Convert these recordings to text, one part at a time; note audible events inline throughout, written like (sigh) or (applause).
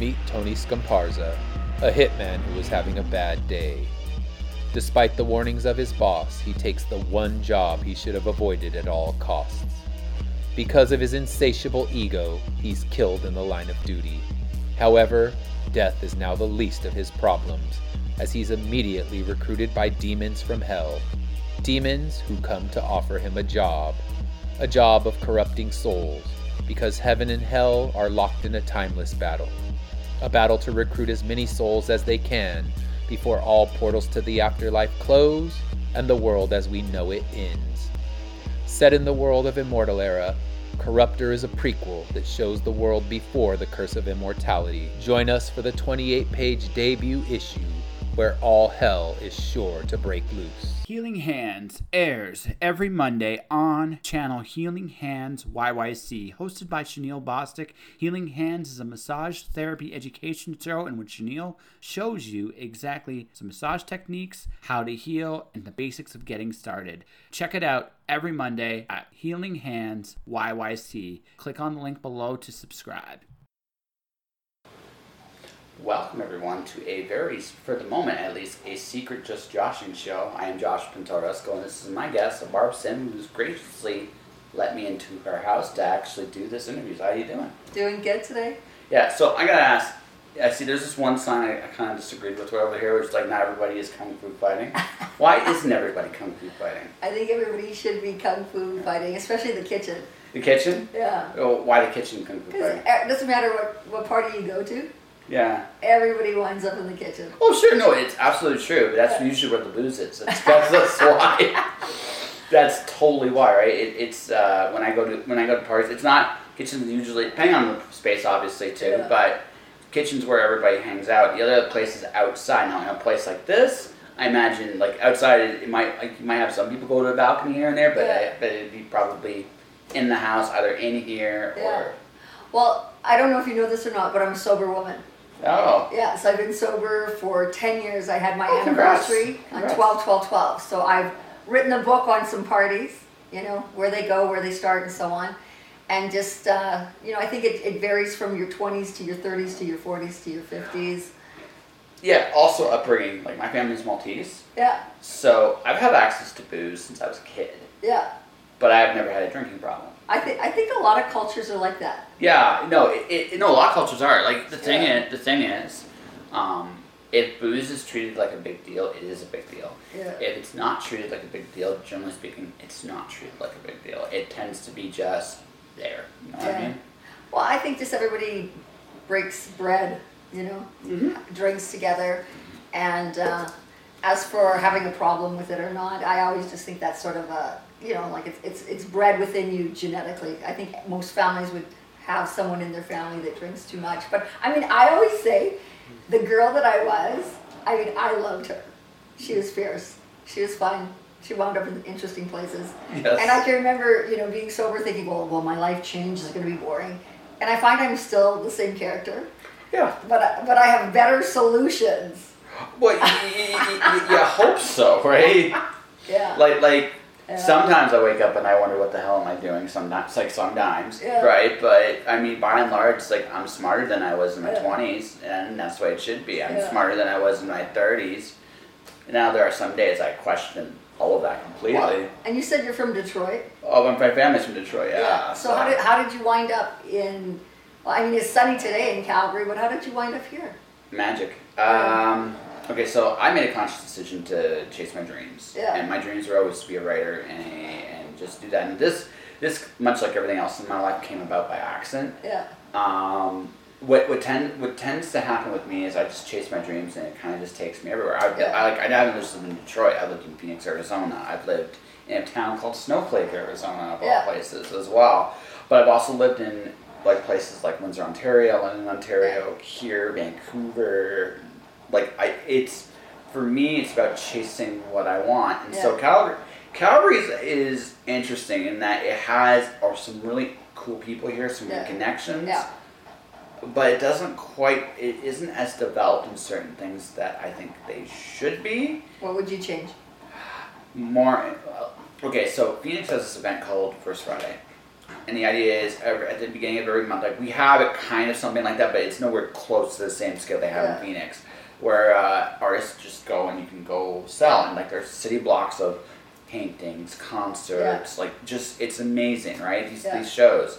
Meet Tony Scamparza, a hitman who was having a bad day. Despite the warnings of his boss, he takes the one job he should have avoided at all costs. Because of his insatiable ego, he's killed in the line of duty. However, death is now the least of his problems, as he's immediately recruited by demons from hell. Demons who come to offer him a job, a job of corrupting souls, because heaven and hell are locked in a timeless battle. A battle to recruit as many souls as they can before all portals to the afterlife close and the world as we know it ends. Set in the world of Immortal Era, Corruptor is a prequel that shows the world before the Curse of Immortality. Join us for the 28 page debut issue where all hell is sure to break loose. Healing Hands airs every Monday on channel Healing Hands YYC, hosted by Chanel Bostic. Healing Hands is a massage therapy education show in which Chanel shows you exactly some massage techniques, how to heal, and the basics of getting started. Check it out every Monday at Healing Hands YYC. Click on the link below to subscribe. Welcome everyone to a very, for the moment at least, a secret just joshing show. I am Josh Pintorosco and this is my guest, Barb Sim, who's graciously let me into her house to actually do this interview. How are you doing? Doing good today? Yeah, so I gotta ask, I see there's this one sign I, I kind of disagreed with over here, which is like not everybody is kung fu fighting. (laughs) Why isn't everybody kung fu fighting? I think everybody should be kung fu fighting, especially the kitchen. The kitchen? Yeah. Oh, why the kitchen kung fu fighting? Uh, it doesn't matter what, what party you go to, Yeah. everybody winds up in the kitchen. Oh, sure, no, it's absolutely true. That's usually where the booze is. That's, that's, that's (laughs) why. That's totally why, right? It, it's uh, when I go to when I go to parties. It's not kitchens usually, depending on the space, obviously too. Yeah. But kitchens where everybody hangs out. The other place is outside. Now, in a place like this, I imagine like outside, it, it might like you might have some people go to a balcony here and there, but Yeah. but it'd be probably in the house, either in here or. Well, I don't know if you know this or not, but I'm a sober woman. Oh. Yeah, so I've been sober for 10 years. I had my Oh, congrats. anniversary on Congrats. 12 12 12. So I've written a book on some parties, you know, where they go, where they start, and so on. And just, uh, you know, I think it, it varies from your 20s to your 30s to your 40s to your 50s. Yeah. Also, upbringing. Like my family's Maltese. Yeah, So I've had access to booze since I was a kid, yeah. but I've never had a drinking problem. I think I think a lot of cultures are like that. Yeah, no, it, it, no, a lot of cultures are like the thing. Yeah. Is, the thing is, um, if booze is treated like a big deal, it is a big deal. Yeah. If it's not treated like a big deal, generally speaking, it's not treated like a big deal. It tends to be just there. You know what I mean? Well, I think just everybody breaks bread, you know, Mm-hmm. drinks together, and uh, as for having a problem with it or not, I always just think that's sort of a, you know, like it's it's it's bred within you genetically. I think most families would have someone in their family that drinks too much. But I mean, I always say, the girl that I was, I mean, I loved her. She was fierce. She was fun. She wound up in interesting places. Yes. And I can remember, you know, being sober, thinking, well, well, my life changed. It's going to be boring. And I find I'm still the same character, Yeah. but I, but I have better solutions. Well, you, you, you, you hope so, right? (laughs) Yeah. like like Yeah. sometimes I wake up and I wonder what the hell am I doing sometimes like sometimes Yeah. right but I mean by and large like I'm smarter than I was in my Yeah. 20s and that's the way it should be I'm Yeah. smarter than I was in my 30s now there are some days I question all of that completely Well, and you said you're from Detroit. oh my family's from Detroit yeah, So how did how did you wind up in? Well, I mean, it's sunny today in Calgary, but how did you wind up here? Magic. Um, okay, so I made a conscious decision to chase my dreams, Yeah. and my dreams were always to be a writer and, and just do that. And this, this much like everything else in my life, came about by accident. Yeah. Um, what what tend what tends to happen with me is I just chase my dreams and it kind of just takes me everywhere. I've, Yeah. I like I haven't just lived in Detroit. I've lived in Phoenix, Arizona. I've lived in a town called Snowflake, Arizona, of Yeah. all places as well. But I've also lived in like places like Windsor, Ontario, London, Ontario, here, Vancouver. Like I, it's for me, it's about chasing what I want. And so Calgary, Calgary is, is interesting in that it has or some really cool people here, some Yeah. connections Yeah. but it doesn't quite it isn't as developed in certain things that i think they should be What would you change? more uh, okay so phoenix has this event called first friday And the idea is every, at the beginning of every month, like we have it kind of something like that, but it's nowhere close to the same scale they have Yeah. in Phoenix, where uh, artists just go and you can go sell, and like there's city blocks of paintings, concerts, like just it's amazing, right? These Yeah. these shows.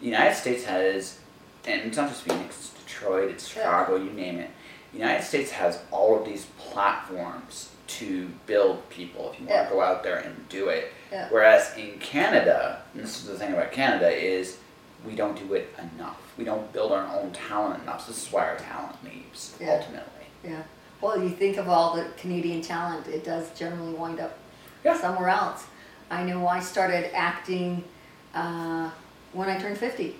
The United States has, and it's not just Phoenix, it's Detroit, it's Yeah. Chicago, you name it. The United States has all of these platforms to build people if you want Yeah. to go out there and do it. Yeah. Whereas in Canada, and this is the thing about Canada, is we don't do it enough. We don't build our own talent enough. So this is why our talent leaves Yeah. ultimately. Yeah. Well, you think of all the Canadian talent, it does generally wind up Yeah. somewhere else. I know I started acting uh, when I turned 50.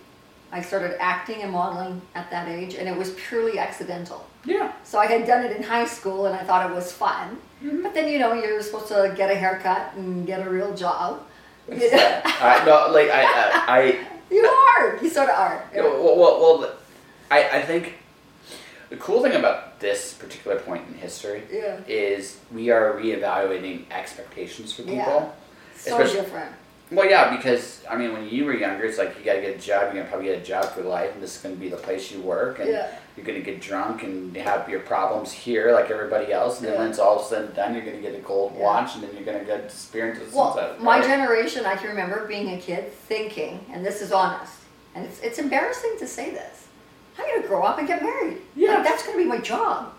I started acting and modeling at that age, and it was purely accidental. Yeah. So I had done it in high school, and I thought it was fun. Mm-hmm. But then, you know, you're supposed to get a haircut and get a real job. You, know? I, no, like I, I you are. You sort of are. Yeah, well, well, well, I, I think the cool thing about this particular point in history Yeah. is we are reevaluating expectations for people. Yeah. So Especially- different. Well, yeah, because I mean, when you were younger, it's like you gotta get a job. You're gonna probably get a job for life, and this is gonna be the place you work, and Yeah. You're gonna get drunk and have your problems here, like everybody else. And then when Yeah. it's all said and done, you're gonna get a gold Yeah. watch, and then you're gonna get disappear into Well, sunset. my generation, I can remember being a kid thinking, and this is honest, and it's, it's embarrassing to say this. I'm gonna grow up and get married. Yeah. Like, that's gonna be my job,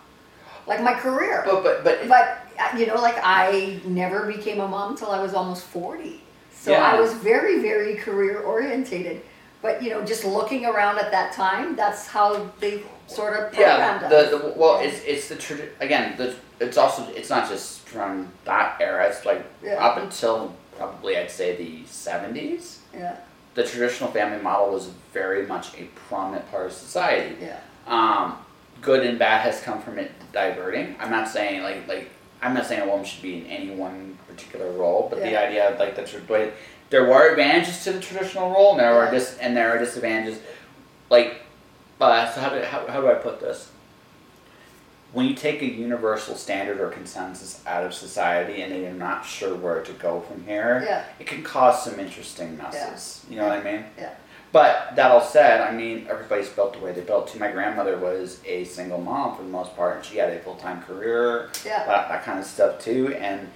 like my career. But but but But uh, you know, like I never became a mom until I was almost forty. So Yeah. I was very, very career orientated. But you know, just looking around at that time, that's how they sort of yeah, programmed the, us. the well, it's it's the tradi- again. The, it's also it's not just from that era. It's like Yeah. up until probably I'd say the seventies. yeah, The traditional family model was very much a prominent part of society. yeah, um, good and bad has come from it diverting. I'm not saying like like I'm not saying a woman should be in any one particular role, but the idea of like the but there were advantages to the traditional role, and there are dis and there are disadvantages. Like, uh, so how do how, how do I put this? When you take a universal standard or consensus out of society and they're not sure where to go from here, Yeah. it can cause some interesting messes. Yeah. You know what I mean? yeah, But that all said, I mean, everybody's built the way they built. Too. My grandmother was a single mom for the most part, and she had a full time career, yeah, that, that kind of stuff too. And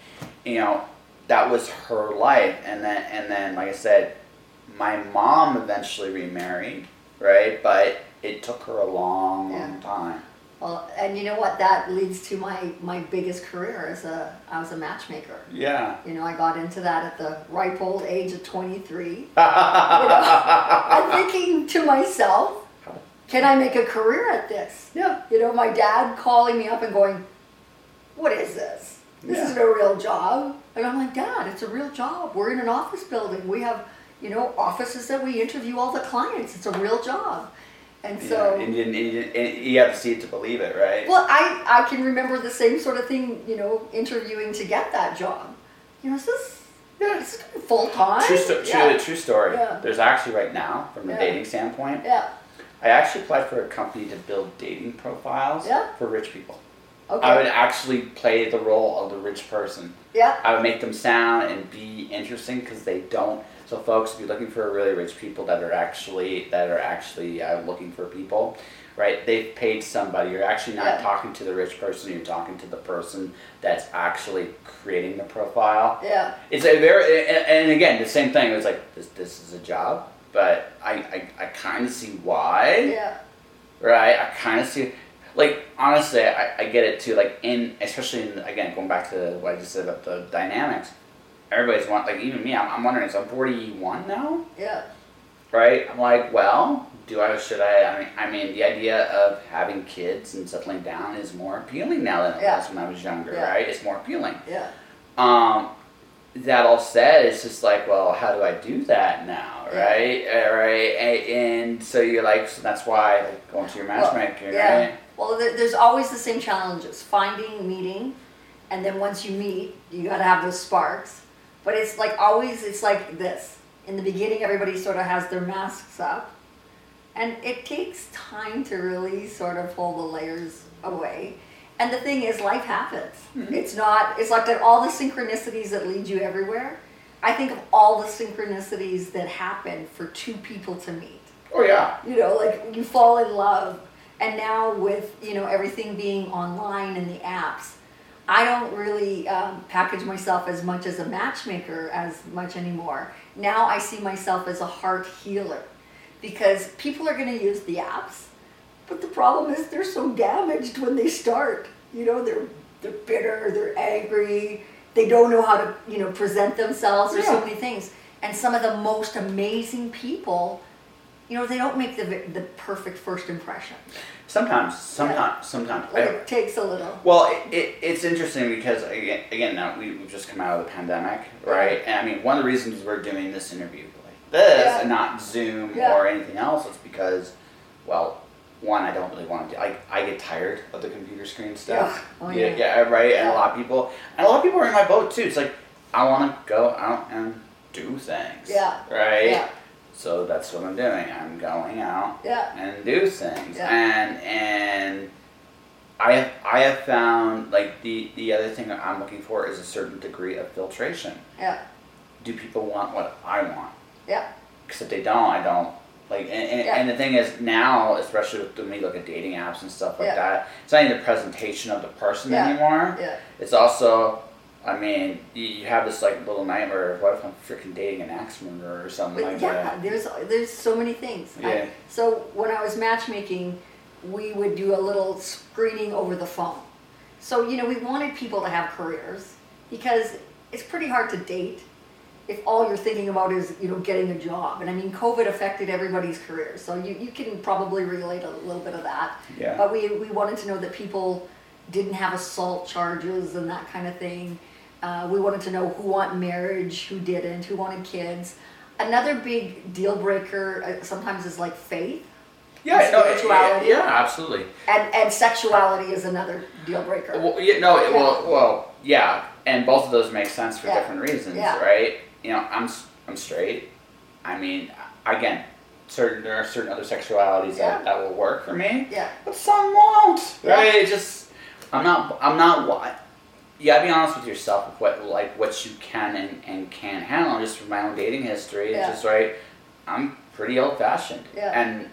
you know, that was her life. And then, and then, like I said, my mom eventually remarried, right? But it took her a long, long time. Well, and you know what? That leads to my my biggest career as a I was a matchmaker. Yeah. You know, I got into that at the ripe old age of 23. (laughs) You know, I'm thinking to myself, can I make a career at this? yeah. You know, my dad calling me up and going, "What is this? This Yeah. isn't a real job." And I'm like, "Dad, it's a real job. We're in an office building. We have, you know, offices that we interview all the clients. It's a real job." And so. And, you, and, you, and you have to see it to believe it, right? well, I, I can remember the same sort of thing, you know, interviewing to get that job. You know, is this, yeah. is this full time? True, sto- yeah. true, true story. Yeah. There's actually right now, from Yeah. dating standpoint, Yeah. I actually applied for a company to build dating profiles Yeah. for rich people. Okay. I would actually play the role of the rich person. yeah. I would make them sound and be interesting because they don't. So, folks, if you're looking for really rich people that are actually that are actually uh, looking for people, right? They've paid somebody. You're actually not Yeah. talking to the rich person. You're talking to the person that's actually creating the profile. Yeah. It's a very and, and again the same thing. It's like this. This is a job, but I I, I kind of see why, Yeah. right? I kind of see. Like honestly, I, I get it too. Like in especially in again going back to what I just said about the dynamics. Everybody's want like even me. I'm, I'm wondering. So I'm 41 now, Yeah. right? I'm like, well, do I should I? I mean, I mean, the idea of having kids and settling down is more appealing now than it Yeah. was when I was younger, Yeah. right? It's more appealing. Yeah. Um, that all said, it's just like, well, how do I do that now, Yeah. right? Uh, right, A- and so you're like, so that's why like, going to your Well, matchmaker, yeah. right? Well, there's always the same challenges finding, meeting, and then once you meet, you got to have those sparks. But it's like always, it's like this. In the beginning, everybody sort of has their masks up, and it takes time to really sort of pull the layers away. And the thing is, life happens. Mm-hmm. It's not, it's like that all the synchronicities that lead you everywhere. I think of all the synchronicities that happen for two people to meet. Oh yeah. You know, like you fall in love, and now with you know everything being online and the apps, I don't really um, package myself as much as a matchmaker as much anymore. Now I see myself as a heart healer, because people are going to use the apps, but the problem is they're so damaged when they start. You know, they're they're bitter, they're angry, they don't know how to you know present themselves. There's so many things, and some of the most amazing people you know, they don't make the the perfect first impression. Sometimes, sometimes, sometimes. Like it takes a little. Well, it, it, it's interesting because again, again, now we, we've just come out of the pandemic, right? And I mean, one of the reasons we're doing this interview like this Yeah. and not Zoom Yeah. or anything else is because, well, one, I don't really want to do. I, I get tired of the computer screen stuff. Yeah. Oh, yeah, yeah. yeah, right. And a lot of people, and a lot of people are in my boat too. It's like I want to go out and do things. Yeah. Right. Yeah. So that's what I'm doing. I'm going out Yeah. and do things. Yeah. And and I have I have found like the the other thing that I'm looking for is a certain degree of filtration. Yeah. Do people want what I want? Yeah. Because if they don't, I don't. Like and, and, Yeah. and the thing is now, especially with when we look at dating apps and stuff like Yeah. that, it's not even the presentation of the person Yeah. anymore. Yeah. It's also, I mean, you, have this like little nightmare of what if I'm freaking dating an axe murderer or something But like yeah, that. there's there's so many things. I- Yeah. so when I was matchmaking, we would do a little screening over the phone. So you know, we wanted people to have careers because it's pretty hard to date if all you're thinking about is you know getting a job. And I mean, COVID affected everybody's careers, so you, you can probably relate a little bit of that. Yeah. But we we wanted to know that people didn't have assault charges and that kind of thing. Uh, we wanted to know who wanted marriage, who didn't, who wanted kids. Another big deal breaker uh, sometimes is like faith, Yeah, no, spirituality. yeah, absolutely. and and sexuality is another deal breaker. Well, yeah, no, well, well, yeah, and both of those make sense for Yeah. different reasons, Yeah. right? You know, I'm I'm straight. I mean, again, certain there are certain other sexualities Yeah. that, that will work for me, Yeah, but some won't, right? It just I'm not I'm not you gotta be honest with yourself with what like what you can and, and can't handle. Just from my own dating history, Yeah. it's just right. I'm pretty old fashioned, Yeah. and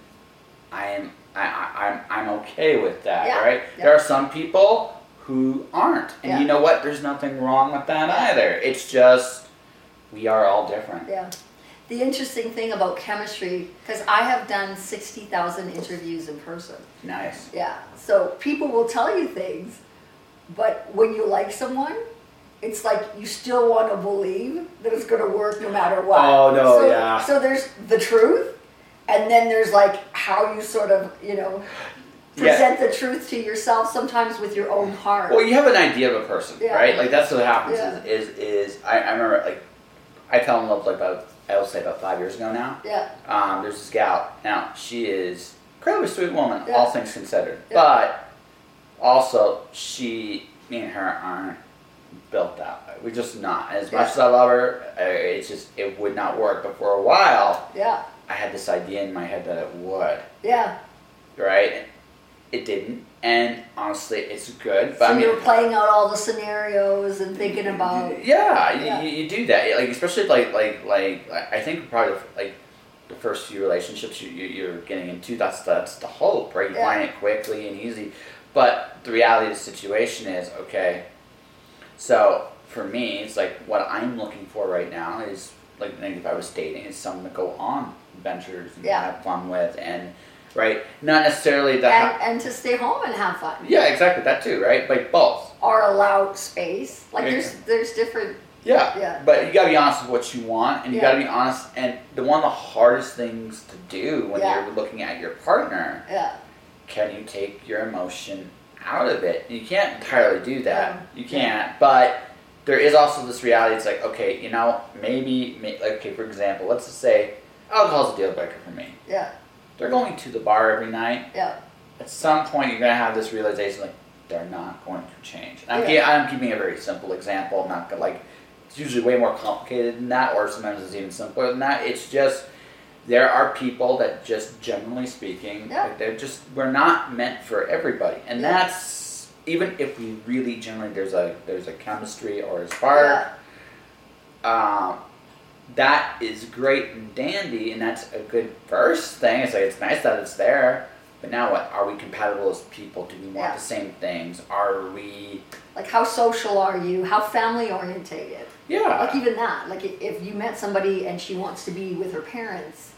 I am I, I I'm I'm okay with that, Yeah. right? There are some people who aren't, and you know what? There's nothing wrong with that either. It's just we are all different. yeah. The interesting thing about chemistry, because I have done sixty thousand interviews in person. Nice. Yeah. So people will tell you things, but when you like someone, it's like you still want to believe that it's going to work no matter what. Oh, no, so, yeah. So there's the truth, and then there's like how you sort of, you know, Yeah. present the truth to yourself. Sometimes with your own heart. Well, you have an idea of a person, Yeah. right? Like that's what happens. Yeah. Is, is is I, I remember like I fell in love like about I would say about five years ago now. yeah. Um, there's this gal. Now she is incredibly sweet woman, Yeah. all things considered. Yeah. But also she, me and her aren't built that way. We're just not. As Yeah. much as I love her, uh, it's just it would not work. But for a while, Yeah. I had this idea in my head that it would. Yeah. Right? It didn't, and honestly, it's good. But So I mean, you're playing out all the scenarios and thinking about. Yeah, you, Yeah. You, you do that. Like especially like like like I think probably like the first few relationships you, you you're getting into. That's that's the hope, right? You Yeah. find it quickly and easy. But the reality of the situation is okay. So for me, it's like what I'm looking for right now is like maybe if I was dating, is someone to go on adventures and Yeah. have fun with, and right, not necessarily that. And, and to stay home and have fun. yeah, exactly that too, right? Like both. Or allow space. Like Yeah. there's there's different. Yeah. Yeah. But you gotta be honest with what you want, and you gotta be honest. And the one of the hardest things to do when you're looking at your partner, Yeah. Can you take your emotion out of it? You can't entirely do that. You can't. But there is also this reality. It's like, okay, you know, maybe, may, like, okay, for example, let's just say alcohol's a deal breaker for me. Yeah. They're going to the bar every night. Yeah. At some point, you're gonna have this realization, like, they're not going to change. And I'm, Yeah. I'm keeping a very simple example. I'm not gonna like. It's usually way more complicated than that, or sometimes it's even simpler than that. It's just there are people that just generally speaking, Yeah. they're just we're not meant for everybody, and Yeah. that's even if we really generally there's a there's a chemistry or a spark. Um, that is great and dandy, and that's a good first thing. It's like it's nice that it's there. But now what? Are we compatible as people? Do we want the same things? Are we? Like how social are you? How family orientated? Yeah. Like even that. Like if you met somebody and she wants to be with her parents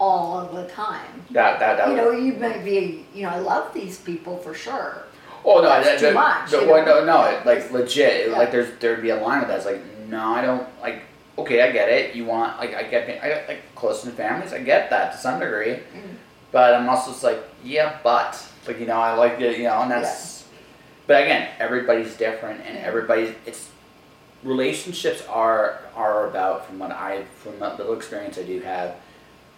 all of the time. that that that. You know, you may be, you know, I love these people for sure. oh no, that's that, too that, much, that- well, no, no, it, like legit. Yeah. Like there's there'd be a line with that. It's like no, I don't like. Okay, I get it. You want like I get I get like close to families. I get that to some degree. Mm. But I'm also just like, yeah, but like you know, I like it, you know, and that's. But again, everybody's different, and everybody's it's relationships are are about from what I from the little experience I do have.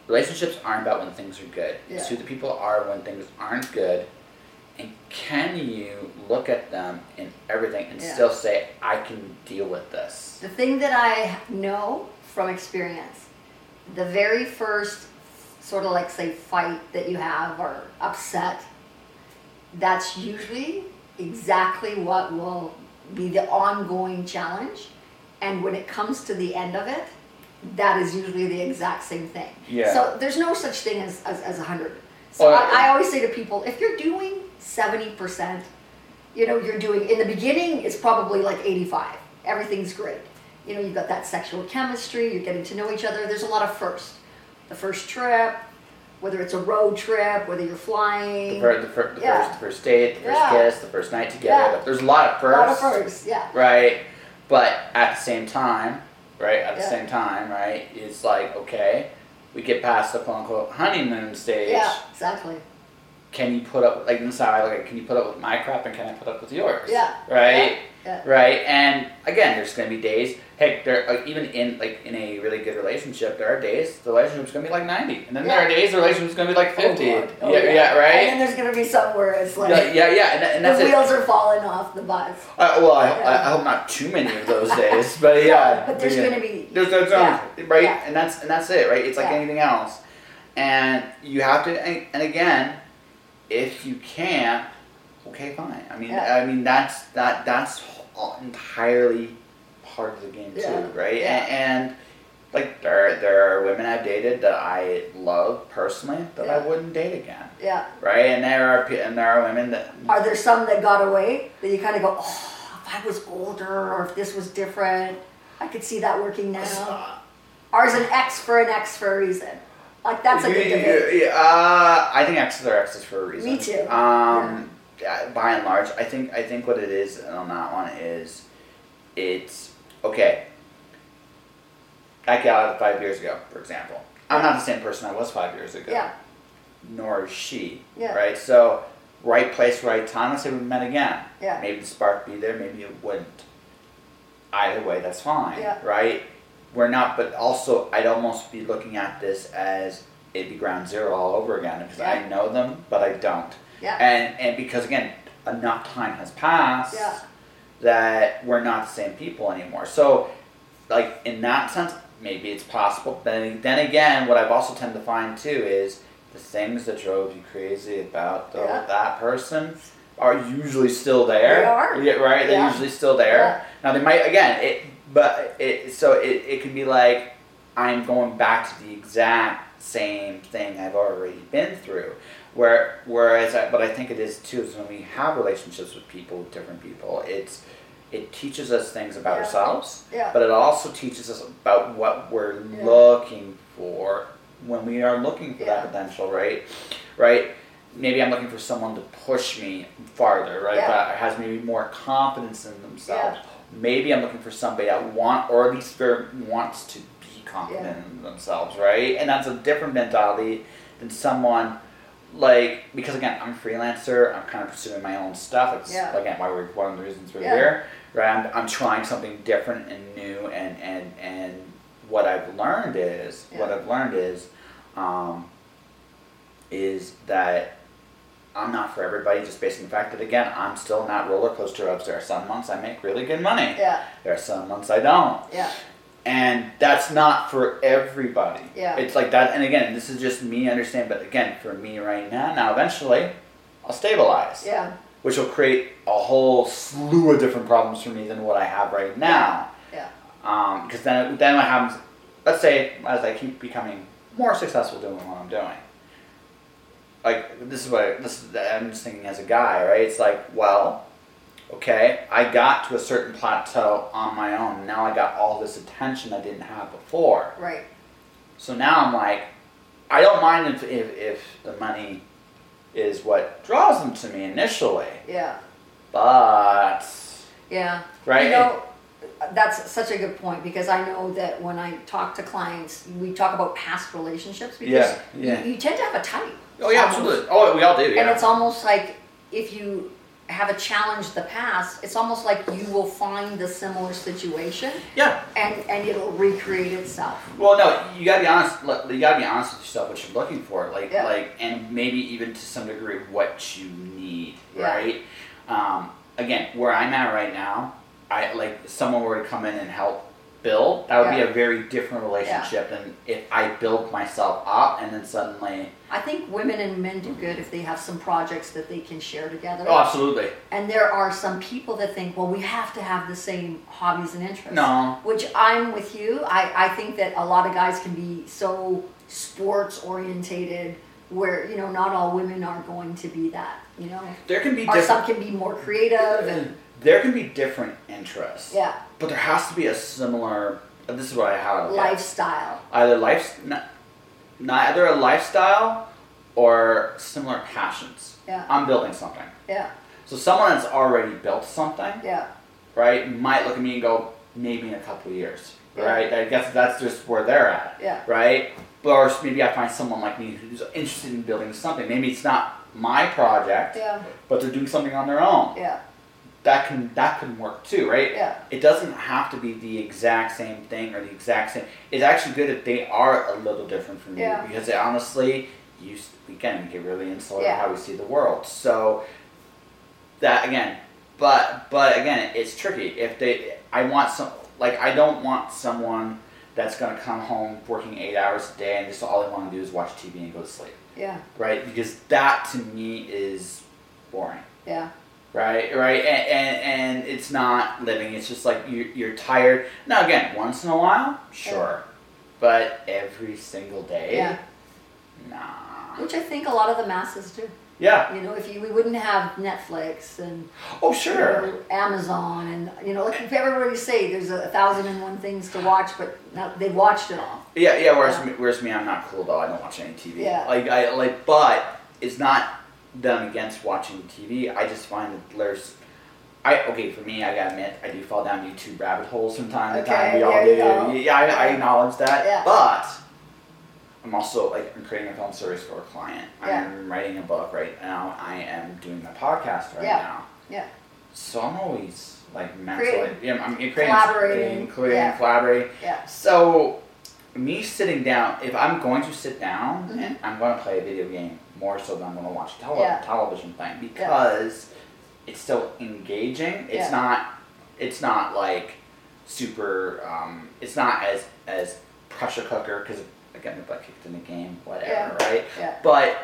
Relationships aren't about when things are good. It's who the people are when things aren't good, and can you look at them in everything and Yeah. still say, I can deal with this. The thing that I know from experience, the very first sort of like say fight that you have or upset, that's usually exactly what will be the ongoing challenge. And when it comes to the end of it, that is usually the exact same thing. Yeah. So there's no such thing as, as, as 100. So Well, I, I always say to people, if you're doing 70%, you know, you're doing, in the beginning, it's probably like 85. Everything's great. You know, you've got that sexual chemistry, you're getting to know each other. There's a lot of first. The first trip, whether it's a road trip, whether you're The, flying. the, fir- the Yeah. first the first date, the first Yeah. kiss, the first night together. Yeah. There's a lot of firsts. a lot of firsts, yeah. right? But at the same time, right? At the same time, right? It's like okay, we get past the quote unquote honeymoon stage. Yeah, exactly. Can you put up like this is how I look at can you put up with my crap and can I put up with yours? Yeah. Right. Yeah. Right. And again, there's gonna be days. Heck, there like, even in like in a really good relationship, there are days the relationship's gonna be like ninety, and then there are days the relationship's gonna be like fifty. Oh, Oh, yeah, yeah, right. And then there's gonna be somewhere it's like yeah, yeah, yeah, and, and that's the it. wheels are falling off the bus. Uh, well, I, I, Yeah. I hope not too many of those days, (laughs) but yeah. but there's yeah. gonna be There's there's Yeah. right, Yeah. and that's and that's it, right? It's like Yeah. anything else, and you have to. And, and again, if you can't, okay, fine. I mean, Yeah. I mean that's that that's entirely part of the game Yeah. too, right? Yeah. And, and like there there are women I've dated that I love personally that I wouldn't date again, yeah. right? And there are and there are women that Are there some that got away that you kind of go, oh, if I was older or if this was different, I could see that working now. Ours an X for an X for a reason. Like that's a good Yeah, debate. uh, I think X's are X's for a reason. Me too. Um, yeah, by and large, I think I think what it is on that one is, it's okay. I got out five years ago, for example. I'm not the same person I was five years ago. Yeah. Nor is she. Yeah. Right. So, right place, right time. Let's say we met again. Yeah. Maybe the spark be there. Maybe it wouldn't. Either way, that's fine. Yeah. Right. We're not, but also I'd almost be looking at this as it'd be ground zero all over again because I know them, but I don't. Yeah. And and because again, enough time has passed Yeah. That we're not the same people anymore. So, like in that sense, maybe it's possible. But then again, what I've also tend to find too is the things that drove you crazy about the, Yeah. that person are usually still there. They are. Yeah, right. They're Yeah. usually still there. Now they might again. It but it so it it can be like I'm going back to the exact same thing I've already been through. Where whereas I, what I think it is too is when we have relationships with people with different people, it's it teaches us things about Yeah. ourselves, Yeah. but it also teaches us about what we're Yeah. looking for when we are looking for that potential, right? Right? Maybe I'm looking for someone to push me farther, right? That has maybe more confidence in themselves. Maybe I'm looking for somebody that want or at least very wants to be confident in themselves, right? And that's a different mentality than someone like because again I'm a freelancer. I'm kind of pursuing my own stuff. It's Yeah. again why we're one of the reasons we're Yeah. here. Right? I'm, I'm trying something different and new, and and and what I've learned is what I've learned is, um, is that I'm not for everybody just based on the fact that again I'm still not roller coaster of there are some months I make really good money. Yeah. There are some months I don't. Yeah. And that's not for everybody. Yeah. It's like that and again, this is just me understand, but again, for me right now, now eventually I'll stabilize. Yeah. Which will create a whole slew of different problems for me than what I have right now. Yeah. Um, because then then what happens let's say as I keep becoming more successful doing what I'm doing, like this is what I, this is, I'm just thinking as a guy, right? It's like, well, okay, I got to a certain plateau on my own. Now I got all this attention I didn't have before. Right. So now I'm like, I don't mind if if, if the money is what draws them to me initially, Yeah. but Yeah. Right. You know, that's such a good point because I know that when I talk to clients, we talk about past relationships because Yeah, yeah. You, you tend to have a type. oh yeah, almost. absolutely. Oh, we all do. Yeah. And it's almost like if you have a challenge the past, it's almost like you will find the similar situation yeah. and, and it'll recreate itself. Well, no, you gotta be honest. look, You gotta be honest with yourself. What you're looking for, like, Yeah. like, and maybe even to some degree what you need, Yeah. right? Um, again, where I'm at right now, I like someone were to come in and help build. That would Yeah. be a very different relationship than if I build myself up and then suddenly. I think women and men do good if they have some projects that they can share together. Oh, absolutely. And there are some people that think, well, we have to have the same hobbies and interests. No. Which I'm with you. I, I think that a lot of guys can be so sports orientated where, you know, not all women are going to be that, you know? There can be Or some can be more creative and, There can be different interests. yeah, But there has to be a similar. This is what I have. lifestyle. either life, not either a lifestyle or similar passions. Yeah. I'm building something. Yeah, So someone that's already built something, yeah, right, might look at me and go, maybe in a couple of years, Yeah. right? I guess that's just where they're at, yeah, right? Or maybe I find someone like me who's interested in building something. Maybe it's not my project, yeah, but they're doing something on their own. yeah, That can that can work too, right? yeah, it doesn't have to be the exact same thing or the exact same. It's actually good if they are a little different from you because they honestly, you again get really insular Yeah. how we see the world. So that again, but but again, it's tricky. If they, I want some like I don't want someone that's gonna come home working eight hours a day and just all they want to do is watch TV and go to sleep, yeah, right? Because that to me is boring yeah, right right and, and and it's not living it's just like you're, you're tired now again once in a while sure but every single day yeah. nah Which I think a lot of the masses do. yeah You know, if you, we wouldn't have Netflix and oh you sure know, Amazon and you know, like if everybody say there's a thousand and one things to watch, but now they've watched it all. yeah yeah whereas Yeah. me whereas me i'm not cool though i don't watch any tv Yeah. like i like but it's not them against watching tv i just find that there's I okay for me. I gotta admit, I do fall down YouTube rabbit holes from time to time. Okay, We all do. you go. Yeah, I, I acknowledge that. Yeah. But I'm also like I'm creating a film series for a client. Yeah. I'm writing a book right now. I am doing a podcast right Yeah. now. Yeah. So I'm always like mentally, yeah, I'm creating, Collaborating, creating, yeah. collaborating. Yeah. So me sitting down, if I'm going to sit down Mhm. and I'm going to play a video game more so than I'm going to watch a tele- Yeah. television thing because it's still engaging. It's Yeah. not. It's not like super. Um, it's not as as pressure cooker because again the butt kicked in the game, whatever, right? Yeah. But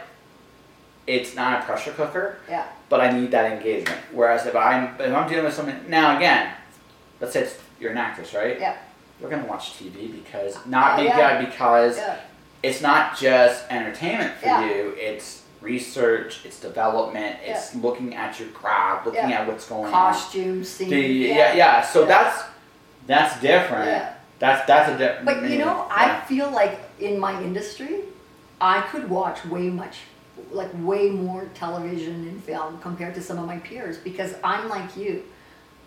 it's not a pressure cooker. Yeah. But I need that engagement. Whereas if I'm if I'm dealing with something now again, let's say it's, you're an actress, right? Yeah. We're gonna watch TV because not Oh, because yeah. because Yeah. It's not just entertainment for Yeah. you. It's research. It's development. It's looking at your craft, looking Yeah. at what's going on. Costumes, scene. The- yeah, yeah. So Yeah. that's that's different. Yeah. That's that's a different. But you know, I feel like in my industry, I could watch way much, like way more television and film compared to some of my peers because I'm like you.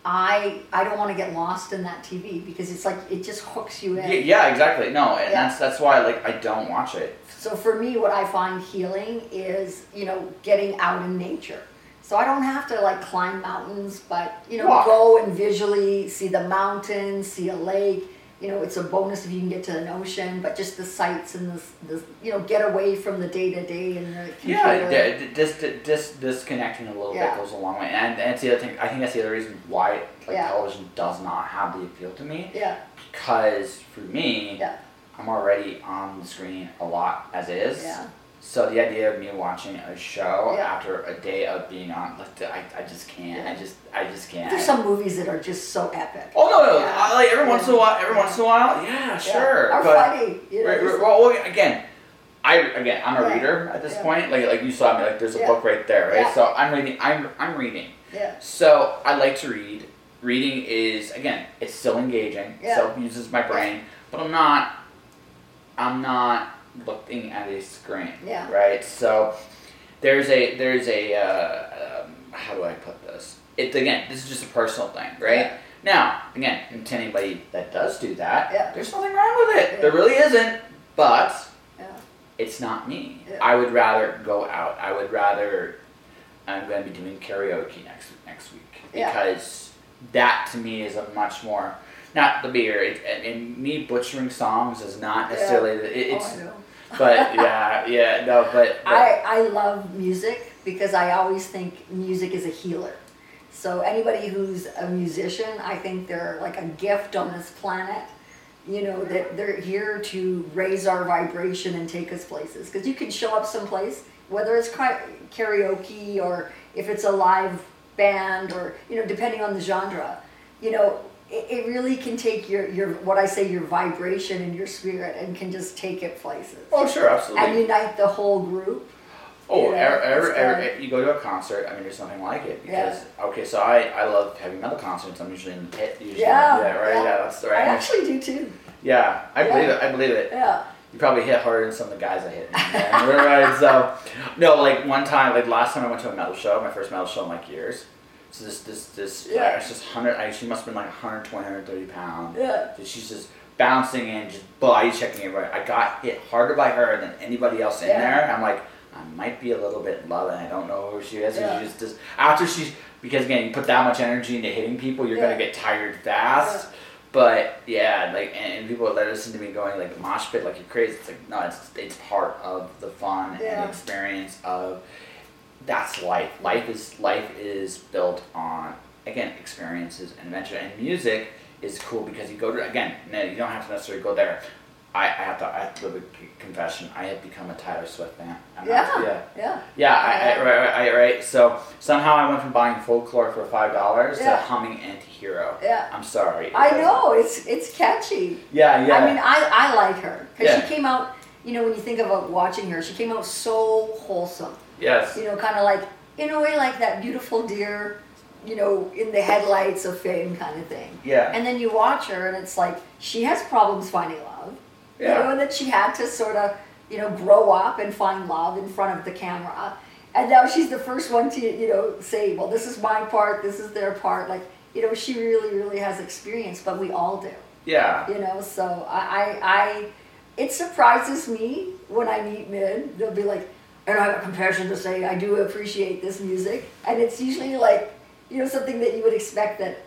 I I don't want to get lost in that TV because it's like it just hooks you in. Yeah, yeah, exactly. No, and Yeah. that's that's why like I don't watch it. So for me, what I find healing is, you know, getting out in nature. So I don't have to like climb mountains, but you know, Walk. go and visually see the mountains, see a lake. You know, it's a bonus if you can get to an ocean, but just the sights and the, the you know, get away from the day to day and the Yeah, computer. d- d- dis- dis- dis- disconnecting a little Yeah. bit goes a long way, and, and that's the other thing. I think that's the other reason why like Yeah. television does not have the appeal to me. yeah, Because for me, yeah, I'm already on the screen a lot as is. yeah, So the idea of me watching a show Yeah. after a day of being on, like, I, I just can't. I just, I just can't. There's some movies that are just so epic. Oh no, no, Yeah. I, like every once in a while, every once in a while, yeah, Yeah. sure. Are funny. You know, Right, right, well, again, I again, I'm a Yeah. reader at this Yeah. point. Like, like you saw me, like there's a Yeah. book right there, right? Yeah. So I'm reading. I'm, I'm reading. yeah. So I like to read. Reading is again, it's still engaging. Yeah. Still uses my brain, but I'm not. I'm not looking at a screen. Yeah. Right. So there's a there's a uh, um, how do I put this? It again, this is just a personal thing, right? Yeah. Now, again, to anybody that does do that, Yeah. there's nothing wrong with it. Yeah. There really isn't. But it's not me. I would rather go out. I would rather. I'm going to be doing karaoke next next week because that to me is a much more not the beer. It, and, and me butchering songs is not necessarily. the It, it's oh, I know. But yeah, yeah, no, but, but I, I love music because I always think music is a healer. So anybody who's a musician, I think they're like a gift on this planet. You know that they're here to raise our vibration and take us places. Because you can show up someplace, whether it's karaoke or if it's a live band or you know depending on the genre. You know it, it really can take your your what I say your vibration and your spirit and can just take it places oh sure, absolutely. and unite the whole group. Oh, you know, every, every, every, you go to a concert. I mean, there's nothing like it Yeah. because okay, so I, I love heavy metal concerts. I'm usually in the pit. Usually, Yeah, yeah, right, yeah. yeah, that's I actually do too. Yeah, I Yeah. believe it. I believe it. Yeah. You probably hit harder than some of the guys I hit. Yeah, (laughs) right. So, no, like one time, like last time I went to a metal show, my first metal show in like years. So this, this, this, Yeah. yeah. it's just hundred. I, she must have been like 120, 130 pounds. Yeah. So she's just bouncing in, just body checking everybody. I got hit harder by her than anybody else in Yeah. there. I'm like, I might be a little bit low, and I don't know who she is. Yeah. She just, just after she's because again, you put that much energy into hitting people, you're Yeah. gonna get tired fast. Yeah. But yeah, like and, and people that listen to me going like mosh pit like you're crazy. It's like no, it's it's part of the fun and experience of that's life. Life is life is built on again experiences and adventure and music is cool because you go to again no, you don't have to necessarily go there. I, I have to I have to give a confession. I have become a Taylor Swift fan. I'm not- Yeah. yeah. Yeah. Yeah, I, I, right, right, right, right. So somehow I went from buying folklore for five dollars Yeah. to humming anti-hero. Yeah. I'm sorry. I know it's it's catchy. Yeah, yeah. I mean, I I like her because Yeah. she came out. You know, when you think about uh, watching her, she came out so wholesome. Yes. You know, kind of like in a way like that beautiful deer. You know, in the headlights of fame, kind of thing. Yeah. And then you watch her, and it's like she has problems finding love. Yeah. You know, and that she had to sort of, you know, grow up and find love in front of the camera. And now she's the first one to, you know, say, well, this is my part, this is their part. Like, you know, she really, really has experience, but we all do. Yeah. You know, so I, I, I it surprises me when I meet men. They'll be like, and I have a compassion to say, I do appreciate this music. And it's usually like, you know, something that you would expect that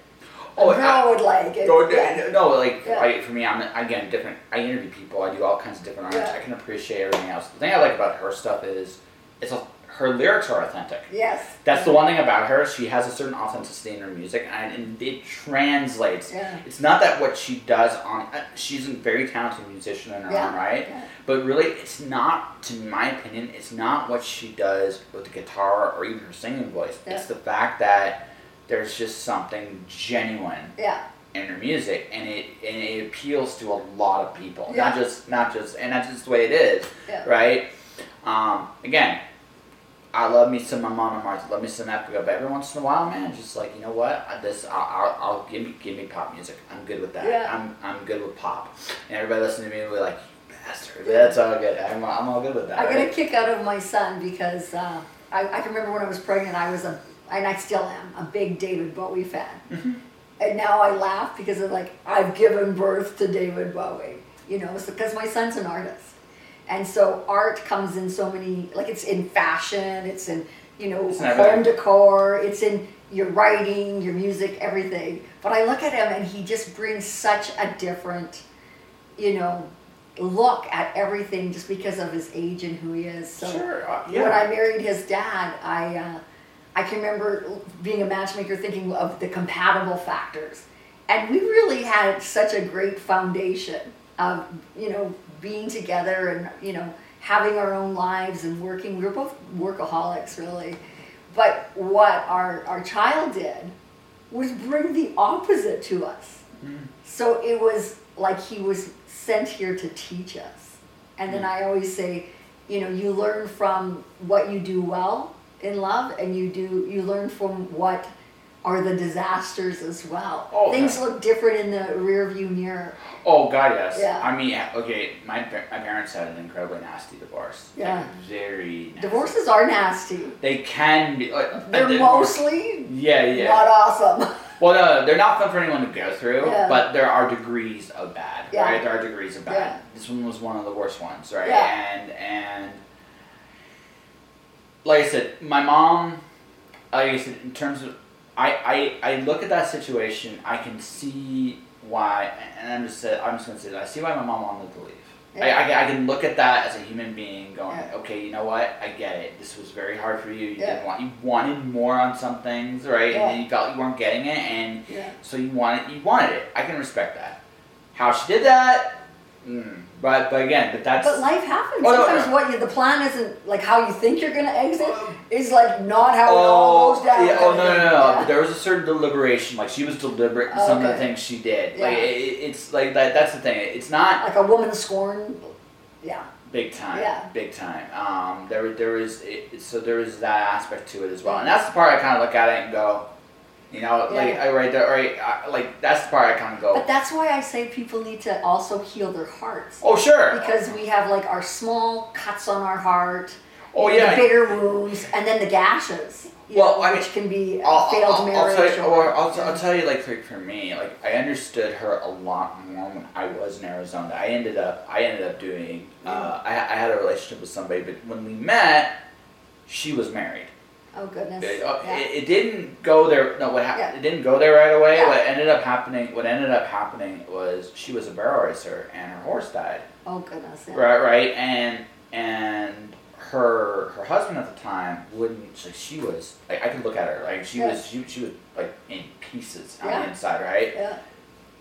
a Oh, girl I- would like. It, No, yeah. no, like Yeah. I, for me, I'm again different. I interview people. I do all kinds of different artists. Yeah. I can appreciate everything else. The thing I like about her stuff is, it's a, her lyrics are authentic. Yes. That's the one thing about her. She has a certain authenticity in her music, and, and it translates. Yeah. It's not that what she does on. Uh, she's a very talented musician in her Yeah, own right, yeah. but really, it's not. To my opinion, it's not what she does with the guitar or even her singing voice. Yeah. It's the fact that there's just something genuine Yeah. in her music, and it and it appeals to a lot of people. Yeah. Not just not just and that's just the way it is, Yeah. right? Um, again, I love me some Amon Amarth, love me some Epica, but every once in a while, man, just like you know what, I- this I'll, I'll, I'll give me give me pop music. I'm good with that. Yeah. I'm I'm good with pop, and everybody listening to me will be like, you bastard. That's all good. I'm, I'm all good with that. I get a kick out of my son because uh, I, I can remember when I was pregnant, I was a, and I still am, a big David Bowie fan. Mm-hmm. And now I laugh because of like, I've given birth to David Bowie, you know, because my son's an artist. And so art comes in so many, like it's in fashion, it's in, you know, It's home decor, it's in your writing, your music, everything. But I look at him and he just brings such a different, you know, look at everything just because of his age and who he is. So Sure. Uh, when. I married his dad, I uh, I can remember being a matchmaker thinking of the compatible factors, and we really had such a great foundation of you know being together and you know having our own lives and working. We were both workaholics, really. But what our, our child did was bring the opposite to us. Mm. So it was like he was sent here to teach us. And then mm. I always say, you know, you learn from what you do well in love, and you do you learn from what are the disasters as well. Oh, Things yeah. look different in the rear view mirror. Oh God, yes. Yeah. I mean, okay. My my parents had an incredibly nasty divorce. Like, Yeah. very. Nasty. Divorces are nasty. They can be. Like, They're they- mostly Yeah, yeah. not awesome. (laughs) Well, no, they're not fun for anyone to go through, Yeah. but there are degrees of bad, Yeah. right? There are degrees of bad. Yeah. This one was one of the worst ones, right? Yeah. And and like I said, my mom, like I said, in terms of, I I, I look at that situation, I can see why, and I'm just I'm just gonna say that I see why my mom wanted to leave. I, I, can- I can look at that as a human being going, Yeah. okay, you know what? I get it. This was very hard for you. You Yeah. didn't want you wanted more on some things, right? Yeah. And then you felt you weren't getting it, and Yeah. so you wanted you wanted it. I can respect that. How she did that, mm, but but again, but that's But life happens. Oh, no, Sometimes no. what you the plan isn't like how you think you're gonna exit is like not how it all goes down. yeah, oh no no no! no. Yeah. There was a certain deliberation. Like she was deliberate in some of the things she did. Yeah. it, it- it's like that. That's the thing. It's not Like a woman scorned. Yeah. big time. Yeah. Big time. Um, there there is it, so there is that aspect to it as well, and that's the part I kind of look at it and go, you know, like I right there, right, I, like that's the part I kind of go. But that's why I say people need to also heal their hearts. oh sure. Because we have like our small cuts on our heart, Oh yeah. the bigger wounds, and then the gashes. Well, know, I mean, which can be a I'll, failed I'll, marriage. I'll tell you, or, I'll, I'll tell you, like for, for me, like I understood her a lot more when I was in Arizona. I ended up, I ended up doing, uh, I, I had a relationship with somebody, but when we met, she was married. Oh goodness. It, uh, yeah. it, it didn't go there. No, what happened? Yeah. It didn't go there right away. Yeah. What ended up happening? What ended up happening was she was a barrel racer and her horse died. oh goodness. Right, right, and and her her husband at the time wouldn't. Like she was. Like, I could look at her. Like she was. She, she was like in pieces on the inside. Right. Yeah.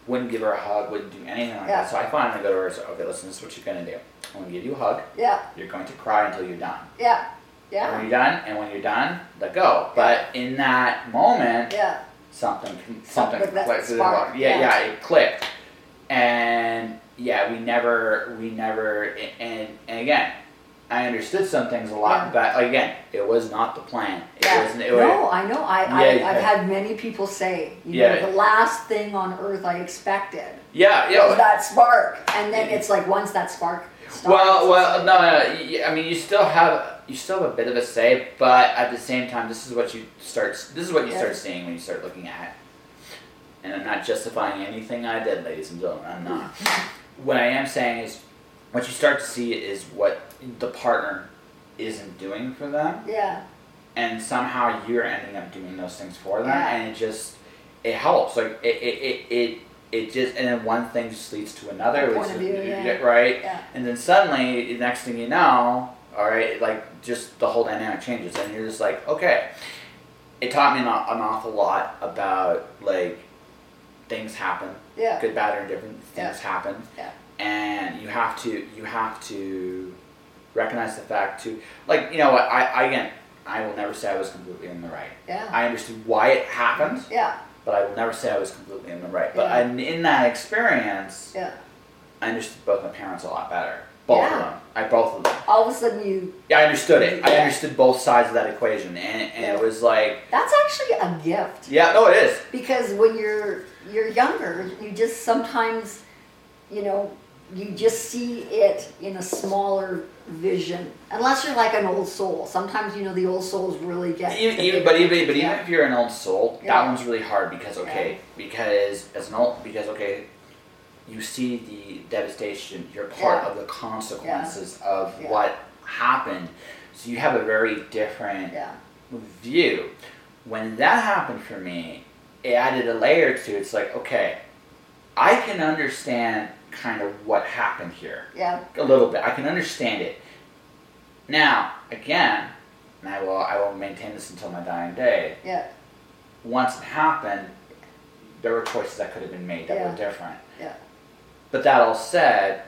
Wouldn't give her a hug. Wouldn't do anything like Yeah. that. So I finally go to her. and say, okay, listen. This is what you're gonna do. I'm gonna give you a hug. Yeah. You're going to cry until you're done. Yeah. And when you're done, and when you're done, let go. But in that moment, Yeah. something something Something that clicked. Yeah, yeah. yeah, it clicked. And yeah, we never we never and and again, I understood some things a lot, Yeah. but again, it was not the plan. It Yeah. wasn't it was, no, I know. I, I Yeah, I've yeah. had many people say, you Yeah. know, the last thing on earth I expected Yeah, was yeah. that spark, and then it's like once that spark starts. Well, well, no, no. y- I mean, you still have you still have a bit of a say, but at the same time, this is what you start. This is what you Yeah. start seeing when you start looking at. And I'm not justifying anything I did, ladies and gentlemen. I'm not. (laughs) what I am saying is, what you start to see is what the partner isn't doing for them, Yeah. and somehow you're ending up doing those things for them, Yeah. and it just it helps. Like it, it, it, it, it just and then one thing just leads to another, which point of is- view, yeah. right? Yeah. And then suddenly, the next thing you know, all right, like just the whole dynamic changes, and you're just like, okay. It taught me an, an awful lot about like things happen, Yeah. good, bad, or indifferent. Things Yeah. happen, Yeah. and you have to you have to recognize the fact too. Like you know what, I, I again, I will never say I was completely in the right. Yeah. I understood why it happened, Yeah. but I will never say I was completely in the right. But Yeah. in, in that experience, Yeah. I understood both my parents a lot better. Both Yeah. of them. I both of them. All of a sudden, you. Yeah, I understood it. I understood both sides of that equation, and, and it was like, That's actually a gift yeah, no, it is. because when you're you're younger, you just sometimes, you know, you just see it in a smaller vision. Unless you're like an old soul. Sometimes you know the old souls really get. Even, even, but even, but even Yeah. if you're an old soul, that one's really hard because okay, because as an old, because okay, you see the devastation. You're part Yeah. of the consequences of Yeah. what happened, so you have a very different Yeah. view. When that happened for me, it added a layer to it. It's like, okay, I can understand kind of what happened here Yeah. a little bit. I can understand it. Now, again, and I will I will maintain this until my dying day. Yeah. Once it happened, there were choices that could have been made that Yeah. were different. Yeah. But that all said,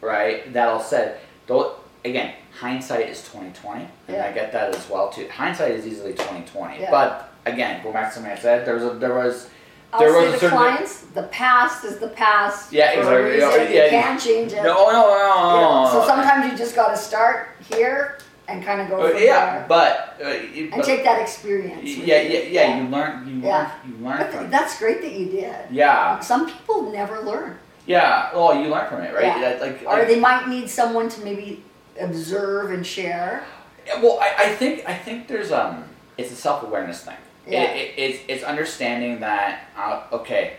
right? That all said, though again, hindsight is twenty twenty, and Yeah. I get that as well too. Hindsight is easily twenty twenty, Yeah. but again, go back to something I said. There was a, there was I'll there was a the certain clients, the past is the past. Yeah, exactly. A reason. Yeah, you yeah. can't change it. no no no. You know, no, so sometimes you just got to start here and kind of go Uh, yeah, there but, uh, and but take that experience. with yeah, yeah, yeah, You learn, you Yeah. learn, you learn th- that's great that you did. yeah, Some people never learn, yeah. Well, you learn from it, right? Yeah. That, like, or like- they might need someone to maybe observe and share. Yeah, Well, I, I think I think there's um it's a self awareness thing. Yeah. It, it, it's it's understanding that uh, okay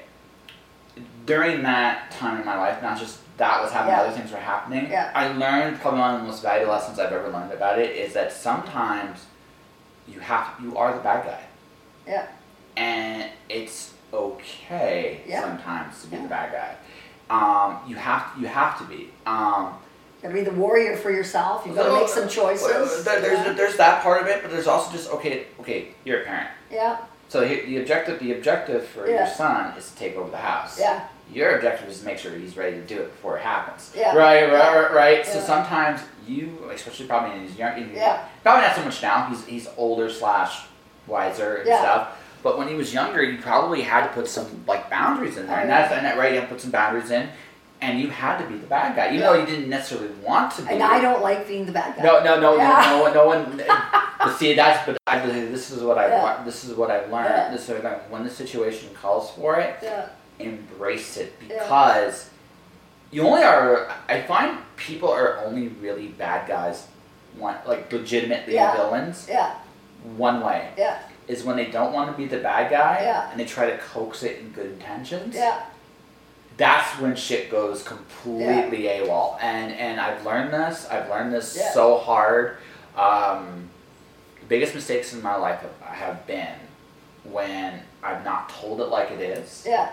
during that time in my life, not just that was happening, Yeah. other things were happening. Yeah. I learned probably one of the most valuable lessons I've ever learned about it is that sometimes you have you are the bad guy. Yeah. And it's okay Yeah. sometimes to be the bad guy. Um, you have you have to be. Um, You got to be the warrior for yourself. You've got to make some well, choices. there- there's yeah. there's that part of it, but there's also just okay, okay, you're a parent. yeah, So the, the objective the objective for your son is to take over the house. yeah, Your objective is to make sure he's ready to do it before it happens. Yeah. Right, right, Yeah. right, right. So Yeah. sometimes you, especially probably in his young, in, Yeah. probably not so much now. He's he's older slash wiser and Yeah. stuff. But when he was younger, you probably had to put some like boundaries in there, and that's and that right. You have to put some boundaries in, and you had to be the bad guy, even Yeah. though you didn't necessarily want to be. and I don't like being the bad guy. No, no, no, Yeah. no, no, no one. Eh, but see, that's but I believe this is what I Yeah. want. This is what I've learned. Yeah. This is what I- when the situation calls for it, Yeah, embrace it because you only are. I find people are only really bad guys, one like legitimately villains. yeah, One way yeah, is when they don't want to be the bad guy Yeah. and they try to coax it in good intentions yeah, that's when shit goes completely AWOL. And and I've learned this. I've learned this Yeah. so hard. Um, the biggest mistakes in my life have, have been when I've not told it like it is. yeah,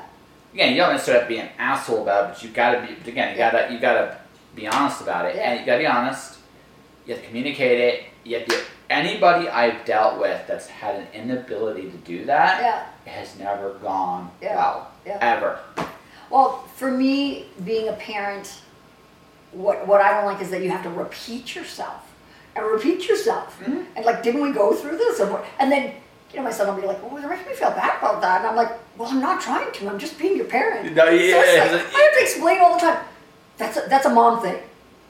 Again, you don't necessarily have to be an asshole about it, but you gotta be. Again, you Yeah. gotta you gotta be honest about it, Yeah. and you gotta be honest. You have to communicate it. You have to. Anybody I've dealt with that's had an inability to do that yeah. has never gone Yeah. well Yeah. ever. Well, for me, being a parent, what what I don't like is that you have to repeat yourself and repeat yourself. Mhm. And like, didn't we go through this? And, and then, you know, my son will be like, "Well, you're making me feel bad about that," and I'm like, "Well, I'm not trying to. I'm just being your parent." No, So yeah, it's like, I have to explain all the time. That's a, that's a mom thing.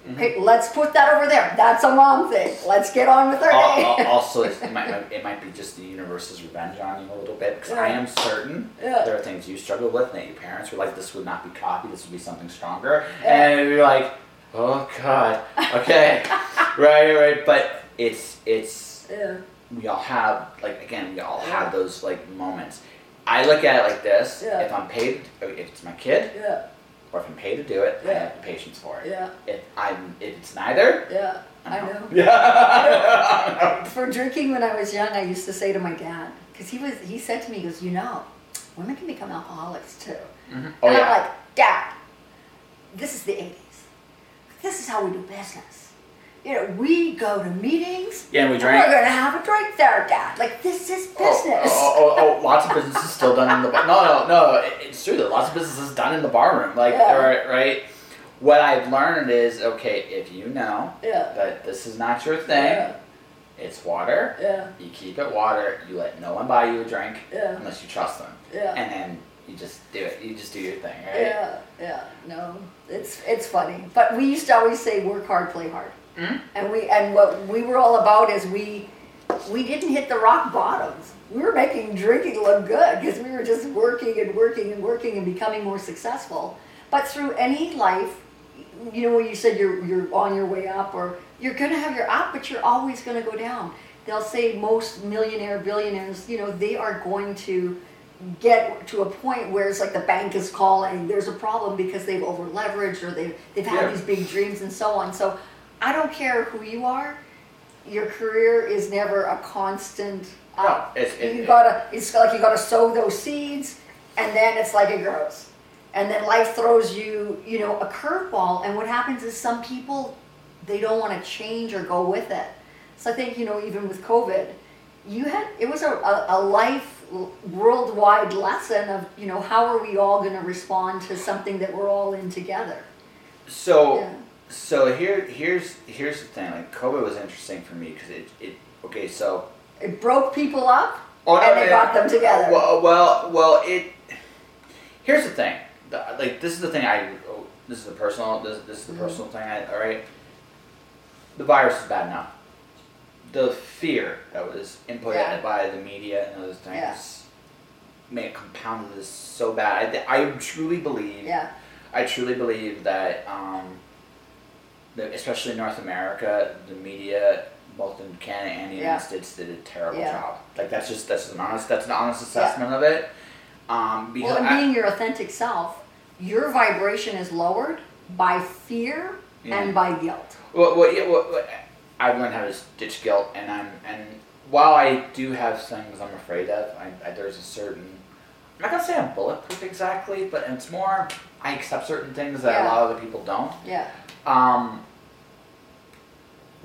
Mm-hmm. Okay, let's put that over there. That's a mom thing. Let's get on with our day. al- (laughs) also, it might, it might be just the universe's revenge on you a little bit because I am certain Yeah. there are things you struggle with that your parents were like, this would not be copy, this would be something stronger. Yeah. And you're like, oh god, okay, (laughs) right, right. But it's, it's, yeah, we all have, like, again, we all have those, like, moments. I look at it like this if I'm paid, if it's my kid, yeah, or if I'm paid to do it, I have the patience for it. yeah, If I'm, if it's neither, yeah. I know. out. (laughs) Yeah. (laughs) For drinking when I was young, I used to say to my dad, because he was, he said to me, he goes, you know, women can become alcoholics too. Mhm. Oh and yeah. I'm like, Dad, this is the 80s. This is how we do business. You know, we go to meetings. Yeah, and we and. We're gonna have a drink there, Dad. Like this is Oh, business. Oh, oh, oh, oh, lots of businesses still done in the bar. No, no, no. it- It's true. Are lots of businesses done in the bar room. Like, Yeah. right, right. What I've learned is okay. If you know Yeah. that this is not your thing, Yeah. it's water. Yeah. You keep it water. You let no one buy you a drink Yeah. unless you trust them, Yeah. and then you just do it. You just do your thing, right? Yeah, yeah, no, it's it's funny. But we used to always say work hard, play hard, Mhm. and we and what we were all about is we we didn't hit the rock bottoms. We were making drinking look good because we were just working and working and working and becoming more successful. But through any life, you know, when you said you're you're on your way up, or you're gonna have your up, but you're always gonna go down. They'll say most millionaire billionaires, you know, they are going to get to a point where it's like the bank is calling, there's a problem because they've over leveraged or they've, they've had Yeah. these big dreams and so on. So I don't care who you are, your career is never a constant up. No, it's- it- you gotta, it's like you gotta sow those seeds and then it's like it grows. And then life throws you, you know, a curveball. And what happens is some people, they don't want to change or go with it. So I think, you know, even with COVID, you had, it was a, a, a life worldwide lesson of, you know, how are we all going to respond to something that we're all in together? So, Yeah. So here, here's here's the thing. Like COVID was interesting for me because it, it okay. So It broke people up Oh, no, and it yeah. got them together. Well, well, well. It. Here's the thing. The, like this is the thing. I. This is the personal. This, this is the Mhm. personal thing. I, all right. The virus is bad enough. The fear that was input Yeah. by the media and those things Yeah. made compounded this so bad. I, I truly believe. yeah, I truly believe that, um, that especially in North America, the media, both in Canada and the Yeah. United States, did a terrible Yeah. job. Like that's just that's an honest that's an honest Yeah. assessment of it. Um, because well, and I- being your authentic self, your vibration is lowered by fear Yeah. and by guilt. Well, well, yeah, well, well, I've learned how to ditch guilt, and I'm and while I do have things I'm afraid of, I, I, there's a certain. I'm not gonna say I'm bulletproof exactly, but it's more I accept certain things that a lot of other people don't. Yeah, Um,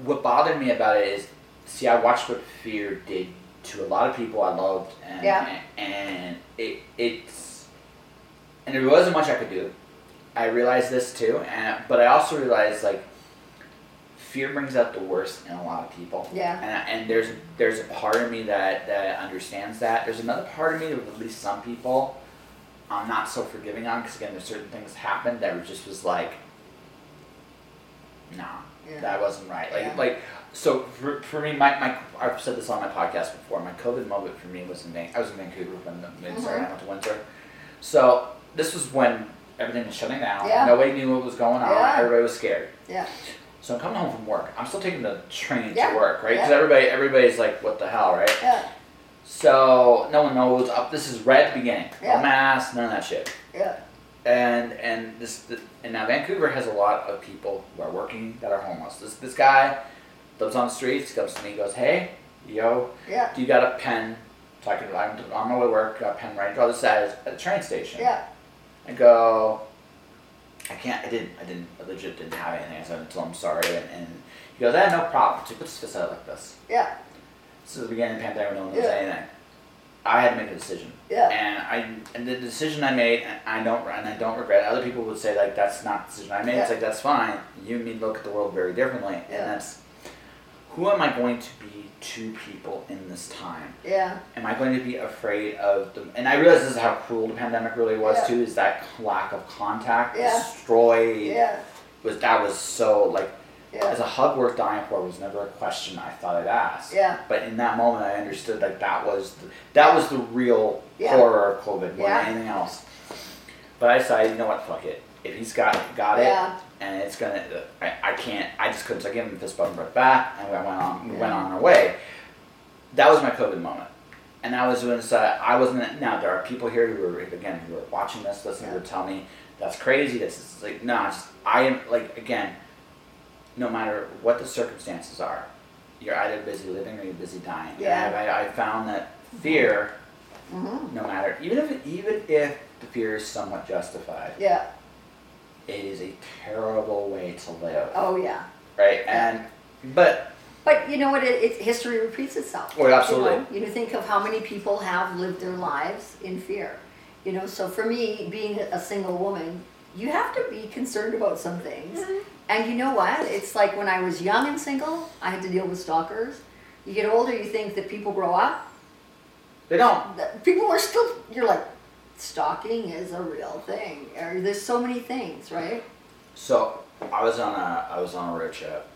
what bothered me about it is, see, I watched what fear did to a lot of people I loved, and Yeah. and it it's and there wasn't much I could do. I realized this too, and but I also realized like fear brings out the worst in a lot of people. Yeah. And, and there's there's a part of me that that understands that. There's another part of me that at least some people I'm not so forgiving on because again there's certain things happened that just was like nah Yeah. that wasn't right like Yeah. like so for, for me my, my I've said this on my podcast before my COVID moment for me was in Van- I was in Vancouver when the mid sorry, I went to Windsor so this was when everything was shutting down Yeah. nobody knew what was going on Yeah. everybody was scared yeah, so I'm coming home from work I'm still taking the train Yeah. to work right because everybody everybody's like what the hell right yeah, so no one knows up. This is right at the beginning. Yeah. No mask, none of that shit. yeah, And and this and now Vancouver has a lot of people who are working that are homeless. This this guy lives on the streets. Comes to me, goes, "Hey, yo, yeah, do you got a pen? So I can I'm on my way to work. Got a pen right. Draw this at at the train station. yeah, I go, I can't. I didn't. I didn't. I legit didn't have anything. I said, "Until I'm sorry." And, and he goes, "Ah, no problem." So he puts his fist out like this. yeah, This is the beginning of the pandemic. No one knows Yeah. anything. I had to make a decision. yeah, And I and the decision I made, and I don't and I don't regret. Other people would say like that's not the decision I made. It's like that's fine. You and me look at the world very differently, Yeah. and that's who am I going to be to people in this time? yeah, Am I going to be afraid of the? And I realize this is how cruel the pandemic really was Yeah. too. Is that lack of contact Yeah. destroyed? yeah, Was that was so like as a hug worth dying for was never a question I thought I'd ask. yeah, But in that moment, I understood like that was the, that was the real Yeah. horror of COVID more Yeah. than anything else. But I decided, you know what, fuck it. If he's got it, got it, and it's gonna, I, I can't, I just couldn't. So I gave him a fist bump right back, and we went on, we went on our way. That was my COVID moment, and that was when uh, I wasn't. Now there are people here who are again who are watching this, listening, who Yeah. tell me that's crazy. That's like no, it's, I am like again. No matter what the circumstances are, you're either busy living or you're busy dying. And Yeah. I, I found that fear, hmm no matter even if it, even if the fear is somewhat justified, yeah, it is a terrible way to live, oh yeah. right? And but But you know what? It, it history repeats itself. Oh, absolutely. You, know? you know, think of how many people have lived their lives in fear. You know, so for me, being a single woman, you have to be concerned about some things. Mm-hmm. And you know what? It's like when I was young and single, I had to deal with stalkers. You get older, you think that people grow up. they don't. People are still. You're like, stalking is a real thing. Or there's so many things, right? So I was on a I was on a road trip,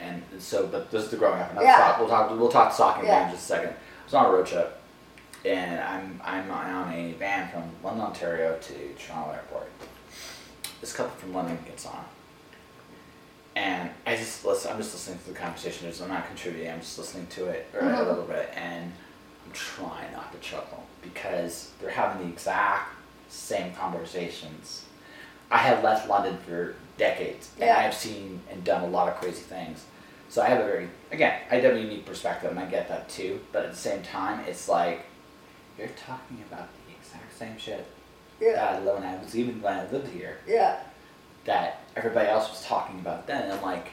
and so but this is the growing up. And Yeah. talk, we'll talk we'll talk stalking Yeah. in just a second. I was on a road trip, and I'm I'm on a van from London, Ontario to Toronto Airport. This couple from London gets on, and I just listen. I'm just listening to the conversation. I'm not contributing. I'm just listening to it or a Mhm. little bit, and I'm trying not to chuckle because they're having the exact same conversations. I have left London for decades, and Yeah. I've seen and done a lot of crazy things. So I have a very, again, I have a unique perspective, and I get that too. But at the same time, it's like you're talking about the exact same shit Yeah. that when I was even when I lived here Yeah. that everybody else was talking about then. And I'm like,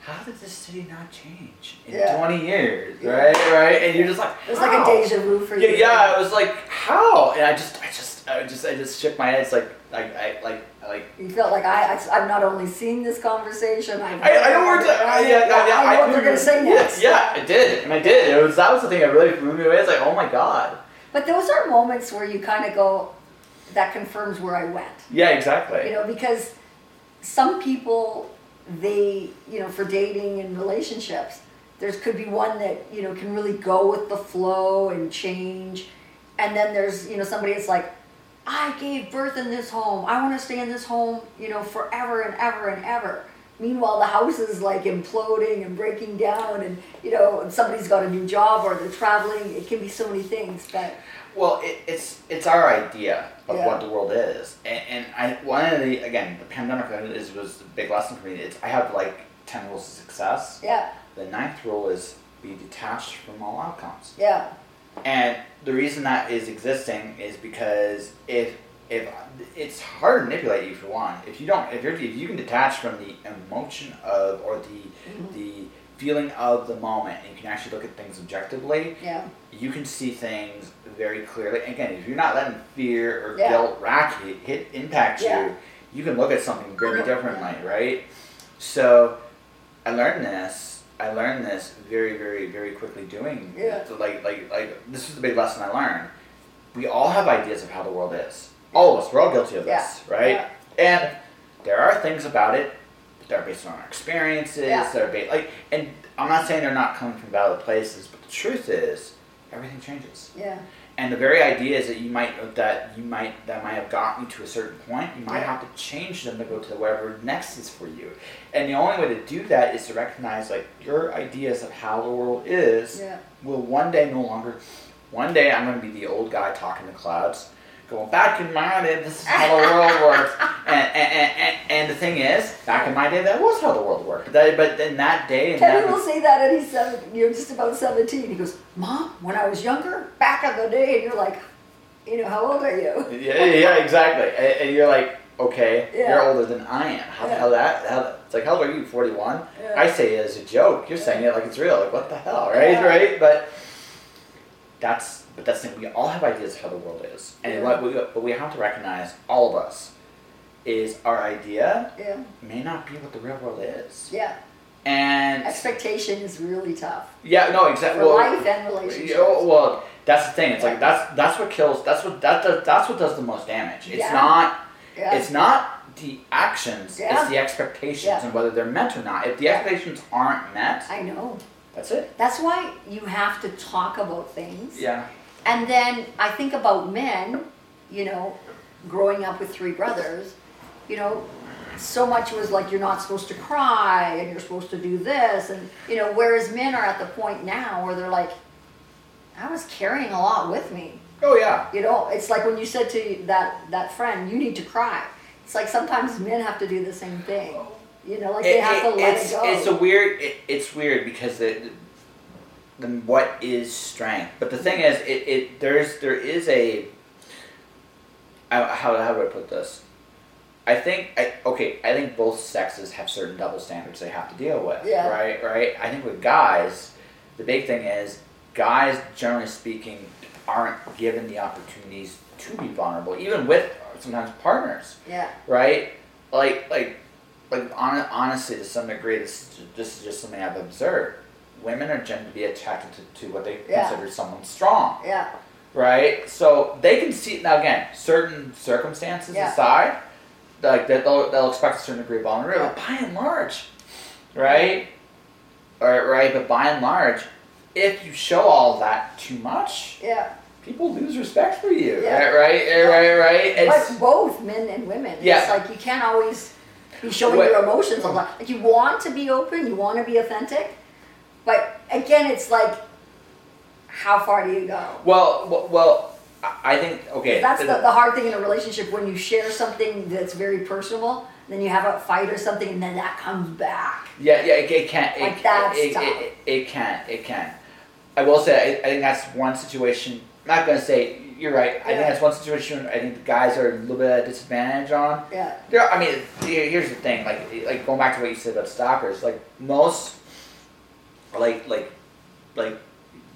how did this city not change in Yeah. 20 years, Yeah. right? Right? And you're just like, It was like a deja vu for Yeah, you. yeah. I was like, how? And I just, I just, I just, I just shook my head. It's like, Like I like like. You felt like I, I have not only seen this conversation. I've I, I know where to. I, yeah, yeah, yeah, I know what they're gonna say next. Yeah, it did, and I did. It was that was the thing that really blew me away. It's like, oh my god. But those are moments where you kind of go, that confirms where I went. Yeah, exactly. You know, because some people, they, you know, for dating and relationships, there's could be one that, you know, can really go with the flow and change. And then there's, you know, somebody that's like, I gave birth in this home. I want to stay in this home, you know, forever and ever and ever. Meanwhile, the house is like imploding and breaking down, and you know, somebody's got a new job or they're traveling. It can be so many things, but Well, it, it's it's our idea of Yeah. what the world is, and, and I one of the again the pandemic is was a big lesson for me. It's I have like ten rules of success. yeah, The ninth rule is be detached from all outcomes. yeah, And the reason that is existing is because if if it's hard to manipulate you for one. If you don't, if you're if you can detach from the emotion of or the mm-hmm. the feeling of the moment, and you can actually look at things objectively, yeah, you can see things very clearly. Again, if you're not letting fear or Yeah. guilt rack you, hit impact Yeah. you, you can look at something very Yeah. differently, right? So, I learned this. I learned this very, very, very quickly doing. Yeah. So like, like, like this is the big lesson I learned. We all have ideas of how the world is. All of us, we're all guilty of this, right? yeah. And there are things about it that are based on our experiences. Yeah. That are based like, and I'm not saying they're not coming from valid places, but the truth is, everything changes. yeah, And the very ideas that you might that you might that might have gotten you to a certain point, you might Yeah. have to change them to go to wherever next is for you. And the only way to do that is to recognize like your ideas of how the world is yeah, will one day no longer. One day I'm going to be the old guy talking to clouds, going back in my day. This is how the world (laughs) works. And and, and, and the thing is, back in my day, that was how the world worked. But in that day, and Kenny that will say that, and he's seven, you know, just about seventeen. He goes, "Mom, when I was younger, back in the day," and you're like, "You know, how old are you?" Yeah, yeah, exactly. And, and you're like, okay, Yeah. you're older than I am. How the hell that? How, it's like, how old are you? Forty one. Yeah. I say it as a joke. You're saying it like it's real. Like, what the hell, right? Yeah. Right? But that's but that's the thing. We all have ideas of how the world is, and Yeah. what we but we have to recognize all of us is our idea Yeah, may not be what the real world is, yeah. and Expectation is really tough yeah, no, exactly. for Well, life and relationships. yeah, well, that's the thing. It's like that's that's what kills. That's what that does. That's what does the most damage. It's Yeah. not. yeah, It's not the actions, Yeah. it's the expectations and whether they're met or not. If the expectations aren't met, I know. that's it. That's why you have to talk about things. Yeah. And then I think about men, you know, growing up with three brothers, you know, so much was like you're not supposed to cry and you're supposed to do this and you know, whereas men are at the point now where they're like, I was carrying a lot with me. Oh yeah. You know, it's like when you said to that that friend, you need to cry. It's like sometimes men have to do the same thing. You know, like they It- have to let it's, it go. It's a weird. It, it's weird because the, then what is strength? But the thing is, it, it there's there is a. How how do I put this? I think I okay. I think both sexes have certain double standards they have to deal with. Yeah. Right. Right. I think with guys, the big thing is guys, generally speaking, aren't given the opportunities to be vulnerable, even with sometimes partners yeah, right? Like, like, like, hon- honestly, to some degree, this this is just something I've observed. Women are generally attracted to, to what they Yeah. consider someone strong, yeah, right? So they can see now again, certain circumstances Yeah. aside, like that they'll, they'll expect a certain degree of vulnerability. But by and large, right? Or, right, but by and large, if you show all that too much, yeah. people lose respect for you, Yeah. right? Right? Right? Right? It's, But both men and women. Yeah. It's like you can't always be showing What- your emotions a lot. Like you want to be open, you want to be authentic, but again, it's like, how far do you go? Well, well, well I think okay. That's the, the hard thing in a relationship when you share something that's very personal, then you have a fight or something, and then that comes back. yeah, yeah, it, it can. It, Like that it, stuff. It, it, it can. It can. I will say. I, I think that's one situation. I'm not gonna say you're right. I think that's one situation. I think the guys are a little bit at a disadvantage on. Yeah, There, I mean, here's the thing. Like, like going back to what you said about stalkers. Like most, like, like, like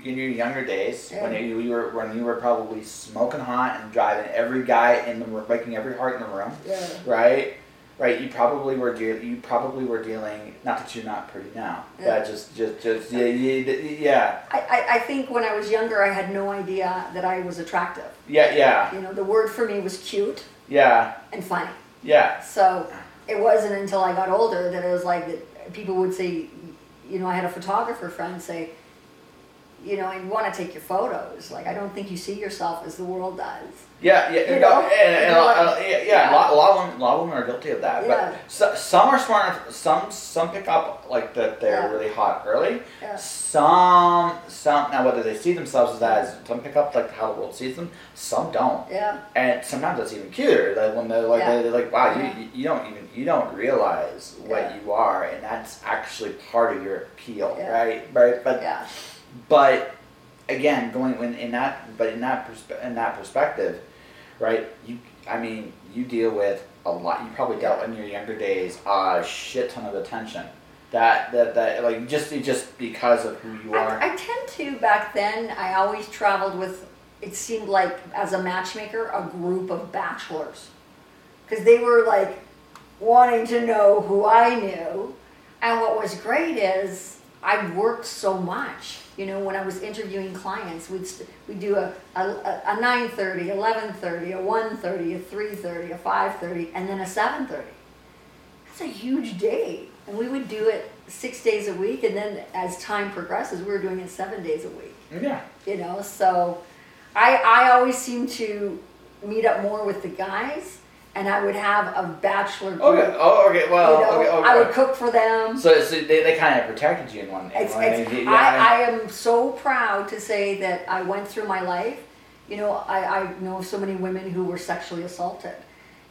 in your younger days when you, you were when you were probably smoking hot and driving every guy in the room, breaking every heart in the room, Yeah. right? Right, you probably were deal you probably were dealing. Not that you're not pretty now, Yeah. but just just just yeah yeah yeah I, I, I think when I was younger, I had no idea that I was attractive. yeah yeah You know, the word for me was cute yeah and funny. yeah. So it wasn't until I got older that it was like that people would say, you know, I had a photographer friend say, you know, I want to take your photos. Like, I don't think you see yourself as the world does. Yeah, yeah, You know? and, and, And uh, uh, yeah, yeah. A, lot, a lot of women, a lot of women are guilty of that. Yeah. But so, some are smart. enough- Some some pick up like that they're Yeah. really hot early. Yeah. Some some now whether they see themselves as that, some pick up like how the world sees them. Some don't, Yeah, and sometimes that's even cuter. Like when they're like they're like, wow, you you don't even you don't realize what you are, and that's actually part of your appeal, right? Right, but yeah, but again, going when in that, but in that perspe- in that perspective, right? You, I mean, you deal with a lot. You probably dealt in your younger days a shit ton of attention. That that that like just just because of who you are. I, I tend to back then. I always traveled with. It seemed like as a matchmaker, a group of bachelors, because they were like wanting to know who I knew. And what was great is I worked so much. You know, when I was interviewing clients, we'd we'd do a a, a 9:30, 11:30, a 1:30, a 3:30, a 5:30, and then a 7:30. That's a huge day. And we would do it six days a week, and then as time progresses, we were doing it seven days a week. Oh, yeah. You know, so I I always seem to meet up more with the guys, and I would have a bachelor group. Okay. Oh, okay. Well, you know, okay. Okay. I would cook for them. so, so they, they kind of protected you in one. In It's, one it's, yeah, I, I am so proud to say that I went through my life. You know, I, I know so many women who were sexually assaulted.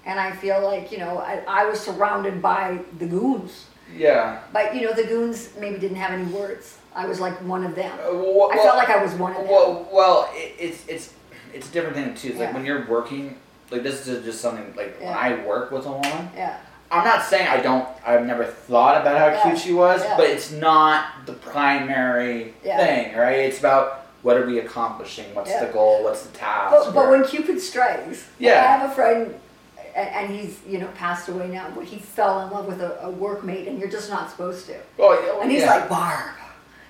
And I feel like, you know, I, I was surrounded by the goons. yeah. But, you know, the goons maybe didn't have any words. I was like one of them. Uh, well, I felt like I was one of them. Well, well, it, it's it's it's a different thing too. It's like when you're working, like this is just something like when I work with a woman. Yeah. I'm not saying I don't. I've never thought about how Yeah. cute she was, Yeah. but it's not the primary Yeah. thing, right? It's about what are we accomplishing? What's Yeah. the goal? What's the task? But, but when Cupid strikes, Yeah. I have a friend, and, and he's, you know, passed away now, but he fell in love with a, a workmate, and you're just not supposed to. oh, yeah, And he's yeah. like,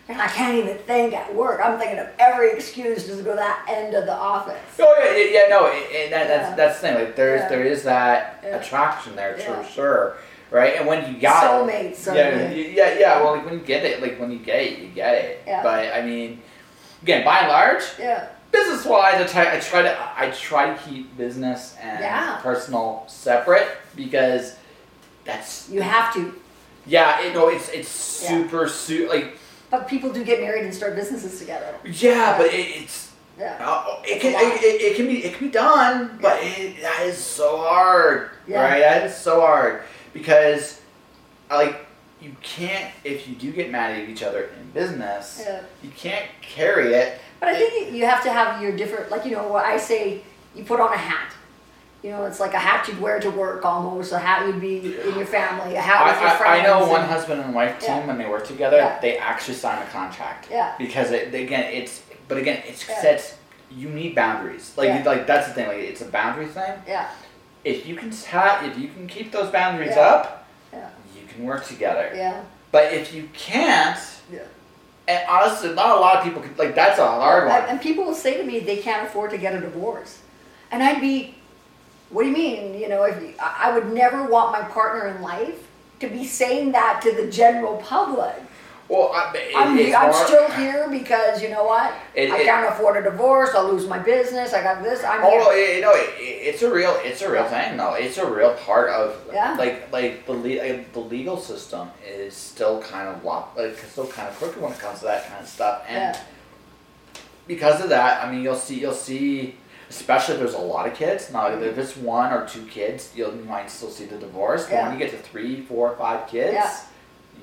Barb, I can't even think at work. I'm thinking of every excuse to go to that end of the office. Oh yeah, yeah, yeah no, and that, Yeah. that's that's the thing. Like there's Yeah. there is that Yeah. attraction there, for sure, right? And when you got Soulmates, yeah, yeah, yeah. Well, like when you get it, like when you get it, you get it. Yeah. But I mean, again, by and large, Yeah, business wise, I try, I try to I try to keep business and personal separate because that's you have to. yeah. It, no, it's it's Yeah. super like But people do get married and start businesses together. yeah, but it, it's. Yeah. Uh, it can it, it, it can be it can be done, but it, that is so hard, Yeah. right? That is so hard because, like, you can't if you do get mad at each other in business, Yeah. you can't carry it. But I think you have to have your different, like, you know, what I say you put on a hat. You know, it's like a hat you'd wear to work almost, a hat you'd be in your family, a hat I, with your friends. I, I know one and- husband and wife team Yeah. when they work together, Yeah. they actually sign a contract. Yeah. Because it, again, it's but again, it's Yeah. sets. You need boundaries. Like Yeah. like that's the thing. Like it's a boundary thing. Yeah, If you can ha- if you can keep those boundaries Yeah. up, Yeah. you can work together. yeah, But if you can't, yeah. and honestly, not a lot of people can, like that's a hard one. and people will say to me they can't afford to get a divorce, and I'd be, what do you mean? You know, if you, I would never want my partner in life to be saying that to the general public. Well, I, it, I'm, I'm hard- still here because you know what? It- I it- can't afford a divorce. I'll lose my business. I got this. I'm Oh, here. you know, it, it's a real, it's a real thing, though. It's a real part of, Yeah. like, like the le- like, the legal system is still kind of lop, like, still kind of crooked when it comes to that kind of stuff, and Yeah. because of that, I mean, you'll see, you'll see, especially if there's a lot of kids. Now, if it's one or two kids, you'll, you might still see the divorce. But Yeah. when you get to three, four, five kids, Yeah.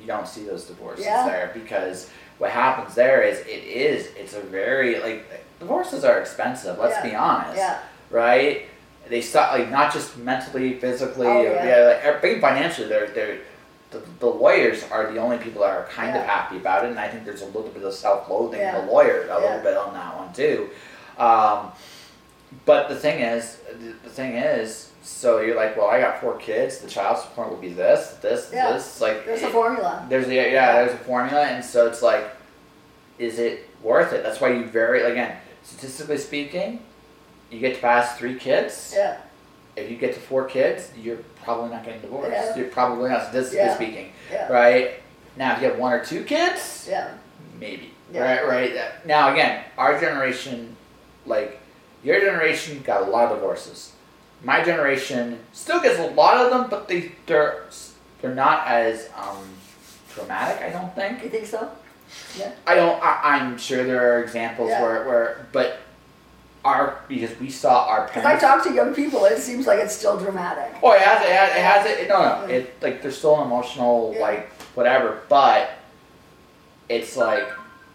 you don't see those divorces Yeah. there because what happens there is it is it's a very like divorces are expensive. Let's Yeah. be honest Yeah. right? They stop like not just mentally, physically, Oh, yeah. yeah, like everything financially. They're they're the, the lawyers are the only people that are kind of happy about it, and I think there's a little bit of self-loathing Yeah. in the lawyer, a Yeah. little bit on that one too. Um, but the thing is, the, thing is, so you're like, well, I got four kids. The child support will be this, this, Yeah. this. Like, There's a formula. there's a yeah, there's a formula, and so it's like, is it worth it? That's why you vary again, statistically speaking, you get to pass three kids. Yeah. If you get to four kids, you're probably not getting divorced. Yeah. You're probably not statistically Yeah. speaking, Yeah. right? Now, if you have one or two kids, Yeah. maybe, Yeah. right? Right. Now, again, our generation, like your generation, got a lot of divorces. My generation still gets a lot of them, but they they're they're not as um, dramatic. I don't think. You think so? Yeah. I don't. I, I'm sure there are examples Yeah. where, where, but our because we saw our Because I talk to young people, it seems like it's still dramatic. oh, it has it. Has, it has it. No, no. Yeah. It like there's still an emotional Yeah. like whatever, but it's like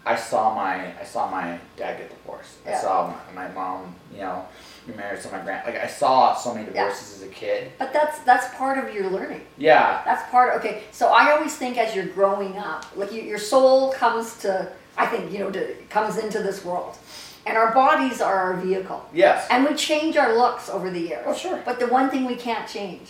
I saw my I saw my dad get divorced. I saw my, my mom, you know, remarried to my grand. Like I saw so many Yeah. divorces as a kid. But that's that's part of your learning. Yeah. That's part. Okay, so I always think as you're growing up, like you, your soul comes to, I think you know, to, comes into this world, and our bodies are our vehicle, Yes. and we change our looks over the years. Oh, sure. But the one thing we can't change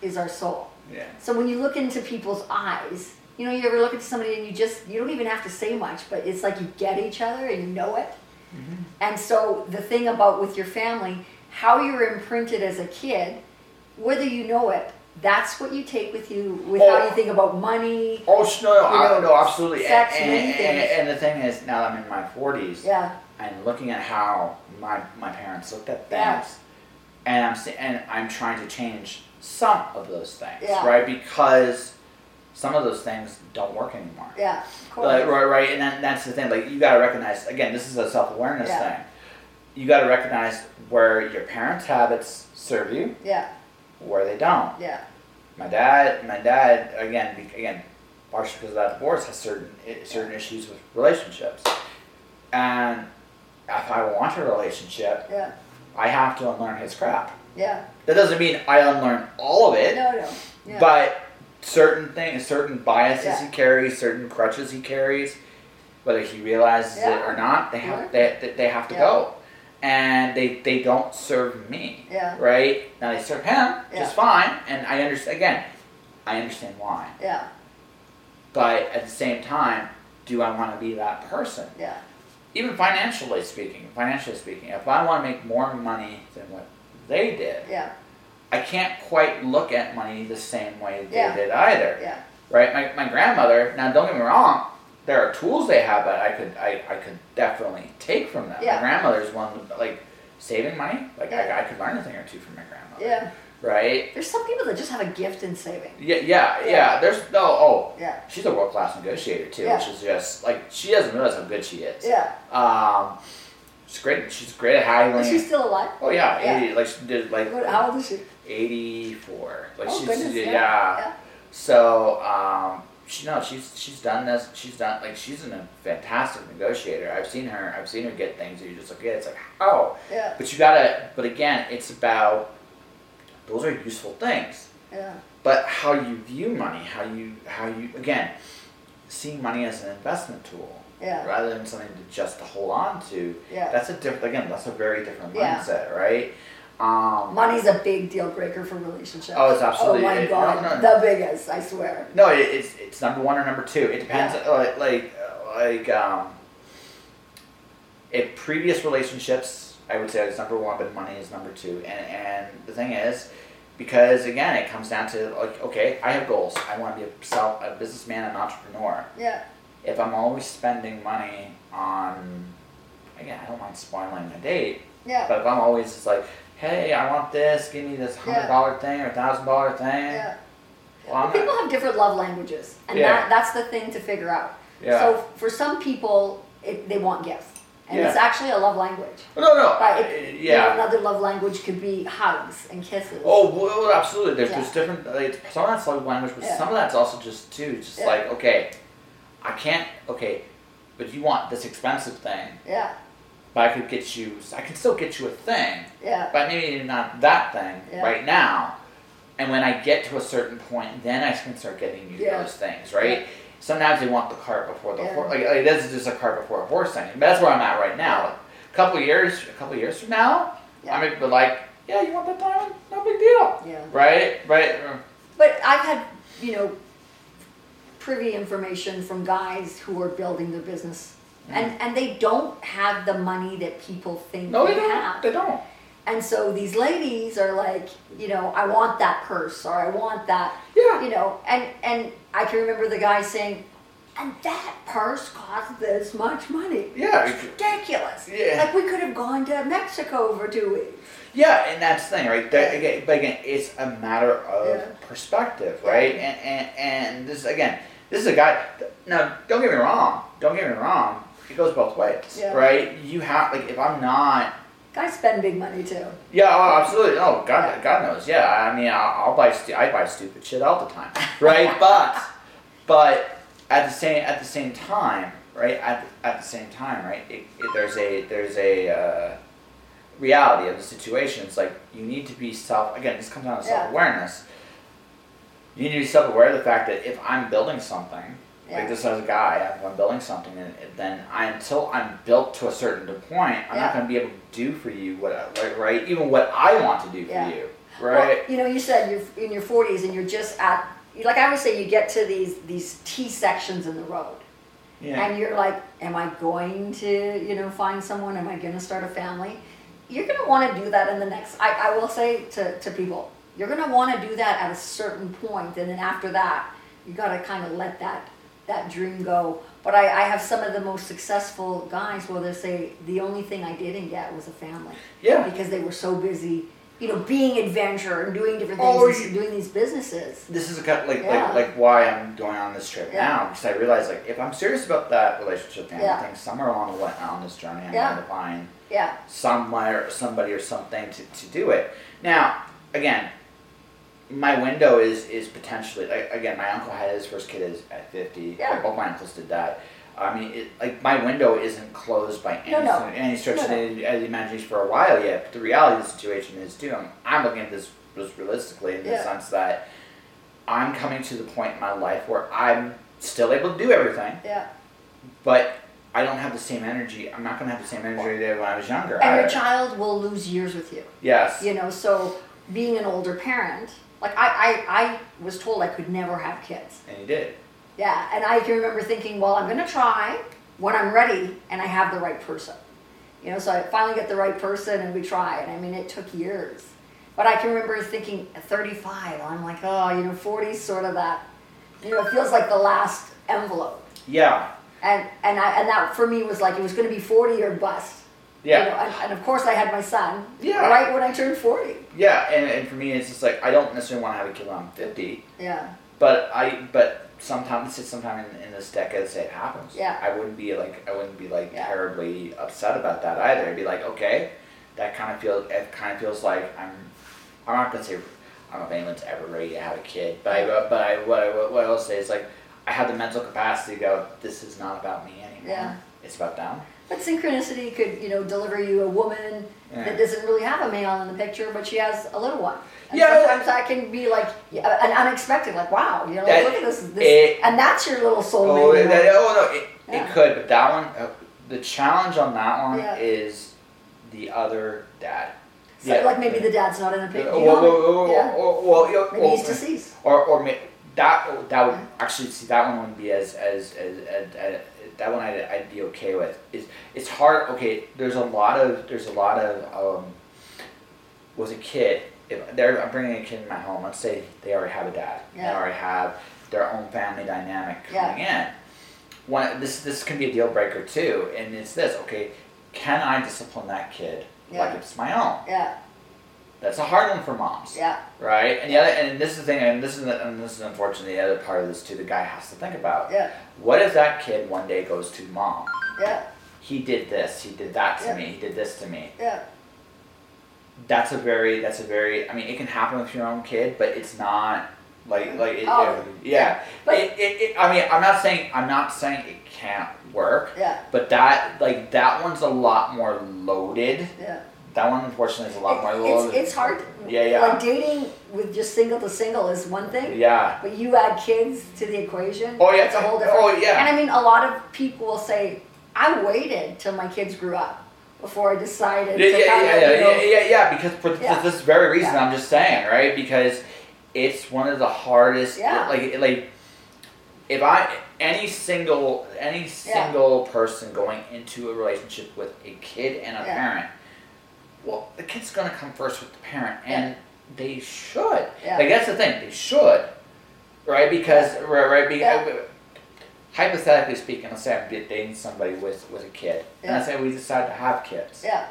is our soul. Yeah. So when you look into people's eyes, you know, you ever look at somebody and you just you don't even have to say much, but it's like you get each other and you know it. Mm-hmm. And so the thing about with your family, how you're imprinted as a kid, whether you know it, that's what you take with you with how Oh. you think about money. Oh no, no, I- know, no, absolutely. sex, and, and, and, and the thing is, now that I'm in my 40s, Yeah, and looking at how my my parents looked at Yeah. things, and I'm and I'm trying to change some of those things, Yeah. right? Because some of those things don't work anymore. yeah, of course. Like, right, right, and then that's the thing. Like you got to recognize again, this is a self awareness Yeah. thing. You got to recognize where your parents' habits serve you, yeah, where they don't. yeah, My dad, my dad, again, again, partially because of that divorce, has certain eh, i- certain issues with relationships, and if I want a relationship, yeah, I have to unlearn his crap. yeah. That doesn't mean I unlearn all of it, No, no. Yeah. but certain things, certain biases Yeah. he carries, certain crutches he carries, whether he realizes it or not, they have they, they, have to Yeah. go, and they they don't serve me, Yeah. right? Now they serve him Yeah. just fine, and I understand. Again, I understand why, yeah, but at the same time, do I want to be that person? yeah, Even financially speaking, financially speaking, if I want to make more money than what they did, yeah, I can't quite look at money the same way they Yeah. did either. yeah, Right? My, my grandmother, now don't get me wrong, there are tools they have that I could I, I could definitely take from them. Yeah. My grandmother's one like saving money, like Yeah. I, I could learn a thing or two from my grandmother. yeah. Right? There's some people that just have a gift in saving. Yeah, yeah, yeah. Yeah. There's no oh Yeah, she's a world class negotiator too, which is just like she doesn't realize how good she is. yeah. Um she's great she's great at haggling. Is she still alive? oh yeah, Yeah. 80, like she did like What, how old is she? eighty four. Like oh she's goodness, yeah. yeah. yeah. So um, she no, she's she's done this. She's done like she's an, a fantastic negotiator. I've seen her. I've seen her get things. And you just look at it. It's like how. Yeah, But you gotta. But again, it's about. Those are useful things. yeah, But how you view money, how you how you again, seeing money as an investment tool yeah, rather than something to just to hold on to. yeah. That's a different. Again, that's a very different Yeah. mindset, right? Um, Money's a big deal breaker for relationships. Oh, it's absolutely- Oh my it- god, no, no. the biggest, I swear. No, it, it's it's number one or number two. It depends. uh, Like like like um. In previous relationships, I would say it's number one, but money is number two. And and the thing is, because again, it comes down to like okay, I have goals. I want to be a self a businessman, an entrepreneur. Yeah, If I'm always spending money on, again, I don't mind spoiling my date, yeah, but if I'm always just like, hey, I want this, give me this hundred dollar thing or thousand dollar thing. yeah. Well, I'm People have different love languages, and Yeah. that, that's the thing to figure out. yeah. So for some people, it, they want gifts, and it's actually a love language. Oh, no, no, Right, I- it- uh, know, yeah. another love language could be hugs and kisses. Oh, well, absolutely. There's, there's different. Like, some of that's love language, but Yeah. some of that's also just too. Just Yeah. like okay, I can't. Okay, but you want this expensive thing, Yeah, but I could get you. I can still get you a thing, yeah, but maybe not that thing Yeah. right now. And when I get to a certain point, then I can start getting you Yeah. those things, right? Sometimes they want the cart before the Yeah. horse. Like, like this is just a cart before a horse thing. But that's where I'm at right now. A couple years, a couple years from now, Yeah. I mean, but like, yeah, you want that diamond? No big deal, Yeah. right? Right? But I've had, you know, privy information from guys who are building their business. And, and they don't have the money that people think Mm. No, they they don't. have. They don't. And so these ladies are like, you know, I want that purse or I want that, Yeah. you know, and and I can remember the guy saying, and that purse cost this much money. Yeah. It's ridiculous. Yeah. Like we could have gone to Mexico for two weeks. Yeah, and that's the thing, right? That, again, but again, it's a matter of Yeah. perspective, Yeah. right? And, and and this again, this is a guy. Now, don't get me wrong. Don't get me wrong. It goes both ways, Yeah. right? You have like if I'm not. Guys spend big money too. Yeah, oh, absolutely. Oh, God, Yeah. God knows. Yeah, I mean, I'll, I'll buy. Stu- I buy stupid shit all the time, right? (laughs) but, but at the same at the same time, right? At the, at the same time, right? It, it, there's a there's a uh, reality of the situation. It's like you need to be self. Again, this comes down to self awareness. You need to be self aware of the fact that if I'm building something, Yeah. like this as a guy, if I'm building something, and then I until I'm built to a certain point, I'm Yeah. not going to be able to do for you what I, right, right, even what I want to do for Yeah. you, right? Well, you know, you said you're in your 40s and you're just at, like I always say, you get to these these T sections in the road. yeah, And you're like, am I going to, you know, find someone? Am I going to start a family? You're going to want to do that in the next, I, I will say to, to people, you're going to want to do that at a certain point, And then after that, you got to kind of let that, that dream go. But I, I have some of the most successful guys where they say, the only thing I didn't get was a family. yeah, Because they were so busy, you know, being adventure and doing different Oh, things, and you- doing these businesses. this is a cut like, Yeah. like like why I'm going on this trip Yeah. now because I realize like if I'm serious about that relationship family Yeah. thing, somewhere along the way on this journey, I'm Yeah. going to find Yeah, somewhere somebody or something to, to do it. Now, again, my window is is potentially like again, my uncle had his first kid is at fifty. Yeah. Both my uncles did that. I mean, it, like my window isn't closed by any No, no. any stretch No, of no. the the imagination for a while yet. But the reality of the situation is too. I'm, I'm looking at this just realistically in the Yeah. sense that I'm coming to the point in my life where I'm still able to do everything, yeah. but I don't have the same energy. I'm not going to have the same energy that when I was younger. And your child will lose years with you. Yes. You know, so being an older parent, like I, I, I was told I could never have kids. And you did. Yeah, and I can remember thinking, well, I'm gonna try when I'm ready and I have the right person. You know, so I finally get the right person and we try. And I mean, it took years. But I can remember thinking at 35, I'm like, oh, you know, 40 sort of that, you know, it feels like the last envelope. Yeah. And and I and that for me was like it was going to be 40 or bust. Yeah. You know, and, and of course I had my son. Yeah. Right when I turned 40. Yeah, and, and for me, it's just like I don't necessarily want to have a kid when I'm 50, Yeah. but I but sometimes it's sometime in, in this decade, say it happens. Yeah. I wouldn't be like I wouldn't be like Yeah. terribly upset about that either. I'd be like, okay, that kind of feels it kind of feels like I'm. I'm not gonna say I don't know if anyone's ever ready to have a kid, but I but I what I what I will say is like I have the mental capacity to go. This is not about me anymore. Yeah. It's about them. But synchronicity could, you know, deliver you a woman Yeah. that doesn't really have a male in the picture, but she has a little one. And Yeah. Sometimes that can be like yeah, an unexpected, like wow, you know, That- look at this, this it- and that's your little soulmate. Oh, that, oh no, it, Yeah. it could, but that one, uh, the challenge on that one Yeah. is the other dad. So, like maybe the dad's not in the picture. Uh, well, well, well, yeah. well, well, yeah, Maybe he's deceased. or or that that would actually see that one wouldn't be as as as, as, as that one I'd, I'd be okay with. Is it's hard. Okay, there's a lot of there's a lot of um, with a kid. If they're I'm bringing a kid in my home, let's say they already have a dad. They already have their own family dynamic Yeah. coming in. One this this can be a deal breaker too, and it's this. Okay, can I discipline that kid Yeah. like it's my own? Yeah, That's a hard one for moms yeah, right? And the other, and this is the thing, and this is, the, and this is unfortunately the other part of this too. The guy has to think about. yeah, What if that kid one day goes to mom? yeah, He did this. He did that to Yeah. me. He did this to me. yeah, That's a very. That's a very. I mean, it can happen with your own kid, but it's not like mm-hmm. like it, Oh, yeah. But it, it, it, I mean, I'm not saying I'm not saying it can't work, yeah, but that like that one's a lot more loaded yeah, that one unfortunately is a lot more. It- it's, it's hard. Yeah, yeah. Like dating with just single to single is one thing. Yeah. But you add kids to the equation. Oh, yeah. It's a whole different. Oh, yeah. And I mean, a lot of people will say, "I waited till my kids grew up before I decided." Yeah, to yeah, yeah, yeah, yeah, yeah, yeah, Because for Yeah. this very reason, Yeah. I'm just saying, right? Because it's one of the hardest. Yeah. Like, like, if I any single any single person going into a relationship with a kid and a parent, well, the kid's gonna come first with the parent, and they should. Yeah. Like that's the thing, they should, right? Because right, right. Because, Hypothetically speaking, let's say I'm dating somebody with with a kid, and let's say we decide to have kids. Yeah,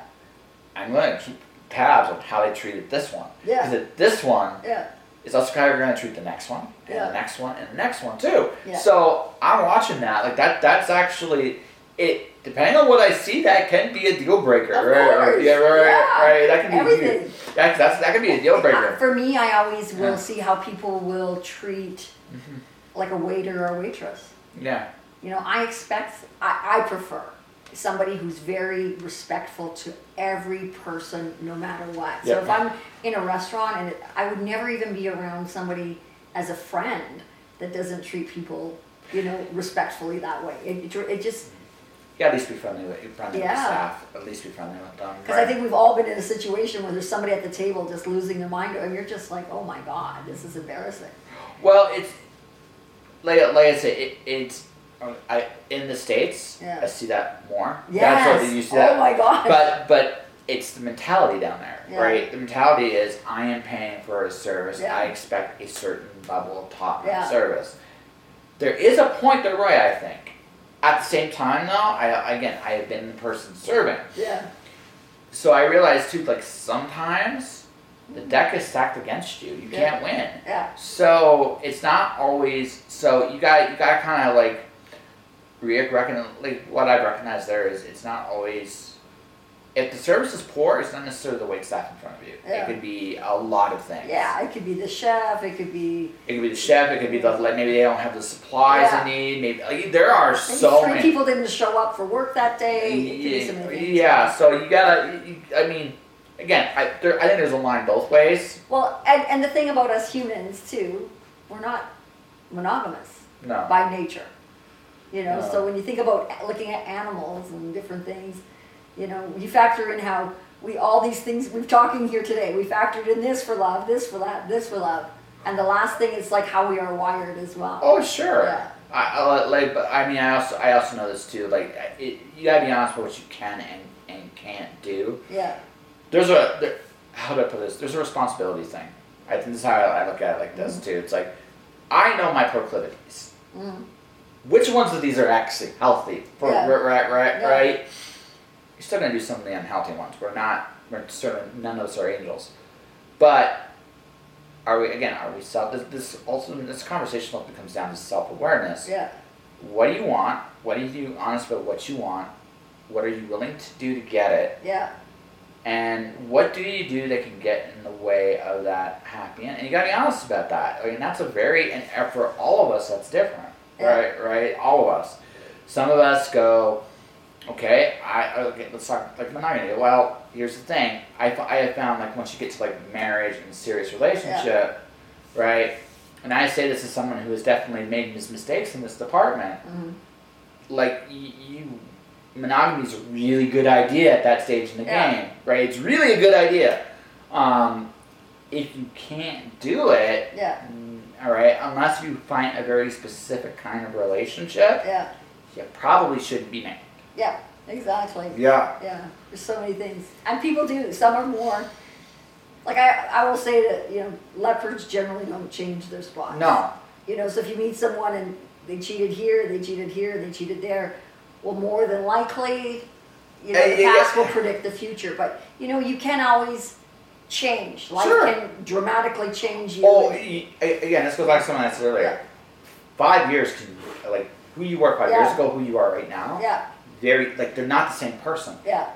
I'm going to keep tabs on how they treated this one. Yeah. Because this one yeah, is also how you're going to treat the next one, and Yeah. the next one, and the next one too. Yeah. So I'm watching that. Like that. That's actually it. Depending on what I see, that can be a deal breaker. Of right? Course. yeah. Right. Yeah. Right. That can be Everything. huge. That, that's that can be a deal breaker. For me, I always will Yeah. see how people will treat Mhm. like a waiter or a waitress. Yeah. You know, I expect, I, I prefer somebody who's very respectful to every person, no matter what. So Yeah. if I'm in a restaurant and it, I would never even be around somebody as a friend that doesn't treat people, you know, respectfully that way. It, it, it just, Yeah. At least be friendly with friendly with Yeah. the staff. At least be friendly with them. because I think we've all been in a situation where there's somebody at the table just losing their mind and you're just like, oh my God, this is embarrassing. Well, it's like like I said, it, it's I in the states. Yeah. I see that more. Yes. That's what you see that. oh my God. But but it's the mentality down there, Yeah. right? The mentality is I am paying for a service. I expect a certain level of top service. There is a point they're right, I think. At the same time, though, I again I have been the person serving, yeah. so I realized too. Like sometimes the deck is stacked against you. You Yeah. can't win. Yeah. So it's not always. So you got you got to kind of like re- reckon like what I recognize there is it's not always. If the service is poor, it's not necessarily the wait staff in front of you. Yeah. It could be a lot of things. Yeah, it could be the chef, it could be It could be the chef. It could be the like maybe they don't have the supplies Yeah. they need. Maybe like, there are maybe so three many. people didn't show up for work that day. It could be so many things. yeah. So you gotta. You, I mean, again, I there, I think there's a line both ways. Well, and, and the thing about us humans too, we're not monogamous No. by nature. You know, No. so when you think about looking at animals and different things, you know, you factor in how we all these things we're talking here today. We factored in this for love, this for that, this for love, and the last thing is like how we are wired as well. Oh sure. Yeah. I, I like, but I mean, I also I also know this too. Like, it, you gotta be honest with what you can and, and can't do. Yeah. There's a there, how do I put this? There's a responsibility thing. I think this is how I, look at it like this too. It's like I know my proclivities. Mm. Which ones of these are actually healthy? For, Yeah. right, right, right, Yeah. right. You're still gonna do some of the unhealthy ones. We're not. We're certainly none of us are angels, but are we again? Are we self? This, this also this conversation ultimately comes down to self awareness. Yeah. What do you want? What are you honest about what you want? What are you willing to do to get it? Yeah. And what do you do that can get in the way of that happy end? And you gotta be honest about that. I mean, that's a very, and for all of us, that's different. Yeah. Right? Right? All of us. Some of us go, okay, I, okay, let's talk like monogamy. Well, here's the thing. I, I have found like once you get to like marriage and serious relationship, right? And I say this as someone who has definitely made mis- mistakes in this department. Mhm. Like y- you, monogamy is a really good idea at that stage in the Yeah. game, right? It's really a good idea. Um, if you can't do it, Yeah. mm, all right, unless you find a very specific kind of relationship, Yeah. you probably shouldn't be married. Yeah. Exactly. Yeah. Yeah, there's so many things, and people do. Some are more. Like I, I will say that you know leopards generally don't change their spots. No. You know, so if you meet someone and they cheated here, they cheated here, they cheated there, well, more than likely, you know, Uh, the yeah, past yeah. will predict the future. But you know, you can always change. Life Sure. can dramatically change you. Oh, and- y- a- again, this goes back to something I said earlier. Yeah. Five years can, like, who you were five years ago, who you are right now, yeah, very, like, they're not the same person. yeah,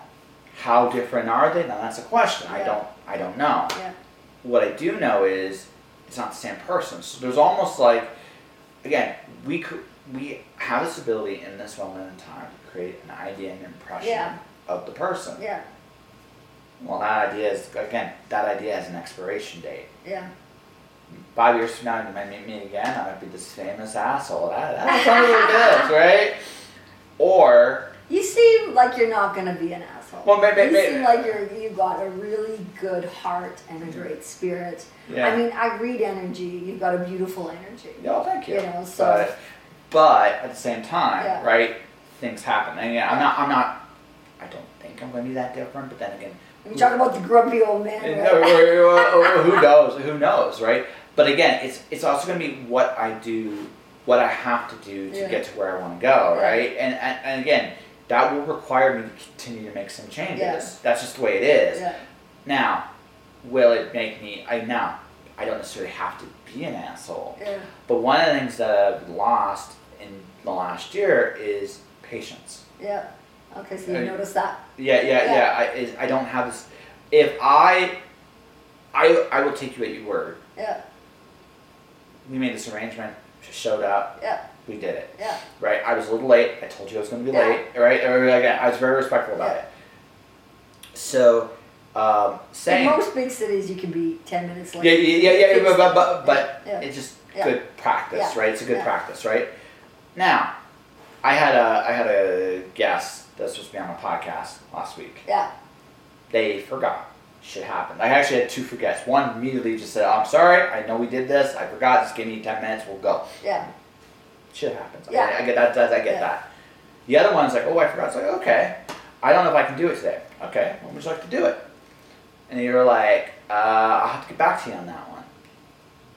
How different are they? Now that's a question. I don't, I don't know. yeah, What I do know is it's not the same person. So there's almost like, again, we could, we have this ability in this moment in time to create an idea and impression Yeah. of the person. yeah, Well, that idea is again. That idea has an expiration date. Yeah. Five years from now, you might meet me again. I might be this famous asshole. That, that's it is, right? Or You seem like you're not gonna be an asshole. Well, maybe, may- you seem like you're you got a really good heart and a mm-hmm. great spirit. yeah. I mean, I read energy. You've got a beautiful energy. No, thank you. You know, so- but, but at the same time, Yeah. right? Things happen, and yeah, I'm not. I'm not. I don't think I'm going to be that different. But then again, You talk about the grumpy old man. right? Oh, oh, oh, who knows? Who knows, right? But again, it's it's also going to be what I do, what I have to do to Yeah. get to where I want to go, right? And, and and again, that will require me to continue to make some changes. Yeah. That's just the way it is. Yeah. Now, will it make me? I now I don't necessarily have to be an asshole. Yeah. But one of the things that I've lost in the last year is patience. Yeah. Okay, so you Uh, notice that. Yeah, yeah, Yeah. yeah. I, is, I don't have this. If I, I, I will take you at your word. Yeah. We made this arrangement. She showed up. Yeah. We did it. Yeah. Right. I was a little late. I told you I was going to be Yeah. late. Right. I was very respectful about Yeah. it. So, um, In most big cities, you can be ten minutes late. Yeah, yeah, yeah, yeah, but, but, but, Yeah. it's just good practice, right? It's a good practice, right? Now, I had a I had a guest that's supposed to be on my podcast last week. Yeah. They forgot. Shit happened. I actually had two forgets. One immediately just said, "I'm sorry. I know we did this. I forgot. Just give me ten minutes. We'll go." Yeah. Shit happens. Yeah. I, I get that. I get Yeah. that. The other one's like, "Oh, I forgot." It's like, "Okay. I don't know if I can do it today." Okay. When would you like to do it? And you're like, uh, "I'll have to get back to you on that one."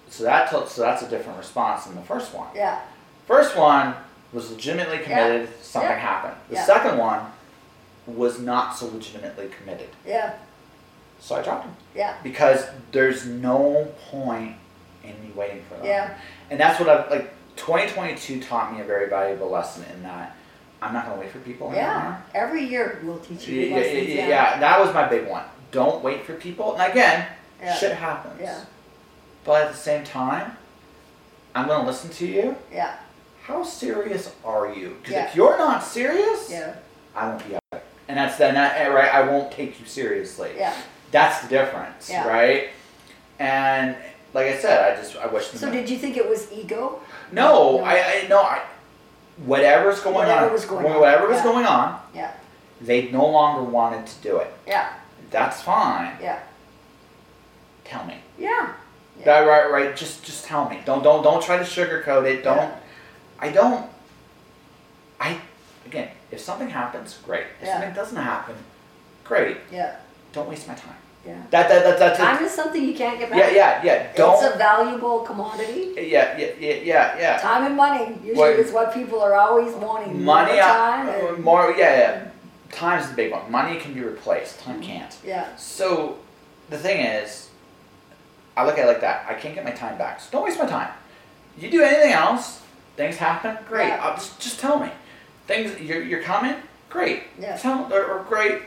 So that told, so that's a different response than the first one. Yeah. First one was legitimately committed. Yeah. Something Yeah. happened. The second one was not so legitimately committed. Yeah. So I dropped him Yeah. because there's no point in me waiting for them. Yeah. And that's what I like. 2022 taught me a very valuable lesson in that I'm not gonna wait for people Yeah. anymore. Every year we'll teach you Yeah, yeah, lessons. yeah, yeah, that was my big one. Don't wait for people. And again, Yeah. shit happens. Yeah. But at the same time, I'm gonna listen to you. Yeah. How serious are you? Because Yeah. if you're not serious, Yeah. I won't be out. And that's then that right. I won't take you seriously. Yeah. That's the difference, Yeah. right? And like I said, I just I wish them. So did you think it was ego? no, No. I I no I. Whatever's going Whatever on, was going on, whatever was yeah. going on, Yeah. they no longer wanted to do it. Yeah. That's fine. Yeah. Tell me. Yeah. Yeah. That right, right. Just just tell me. Don't don't don't try to sugarcoat it. Don't. Yeah. I don't. I again, if something happens, great. If Yeah. something doesn't happen, great. Yeah. Don't waste my time. Yeah. That that that that's it. Time is something you can't get back. Yeah, yeah, yeah. Don't. It's a valuable commodity. Yeah, yeah, yeah, yeah, yeah. Time and money usually is what people are always wanting. Money, more uh, time. and- uh, more. Yeah, yeah. Time's the big one. Money can be replaced. Time mm-hmm. can't. yeah. So, the thing is, I look at it like that. I can't get my time back. So don't waste my time. You do anything else, things happen, great. Yeah. I'll just just tell me. Things you're you're coming, great. Yeah. Tell or, or great.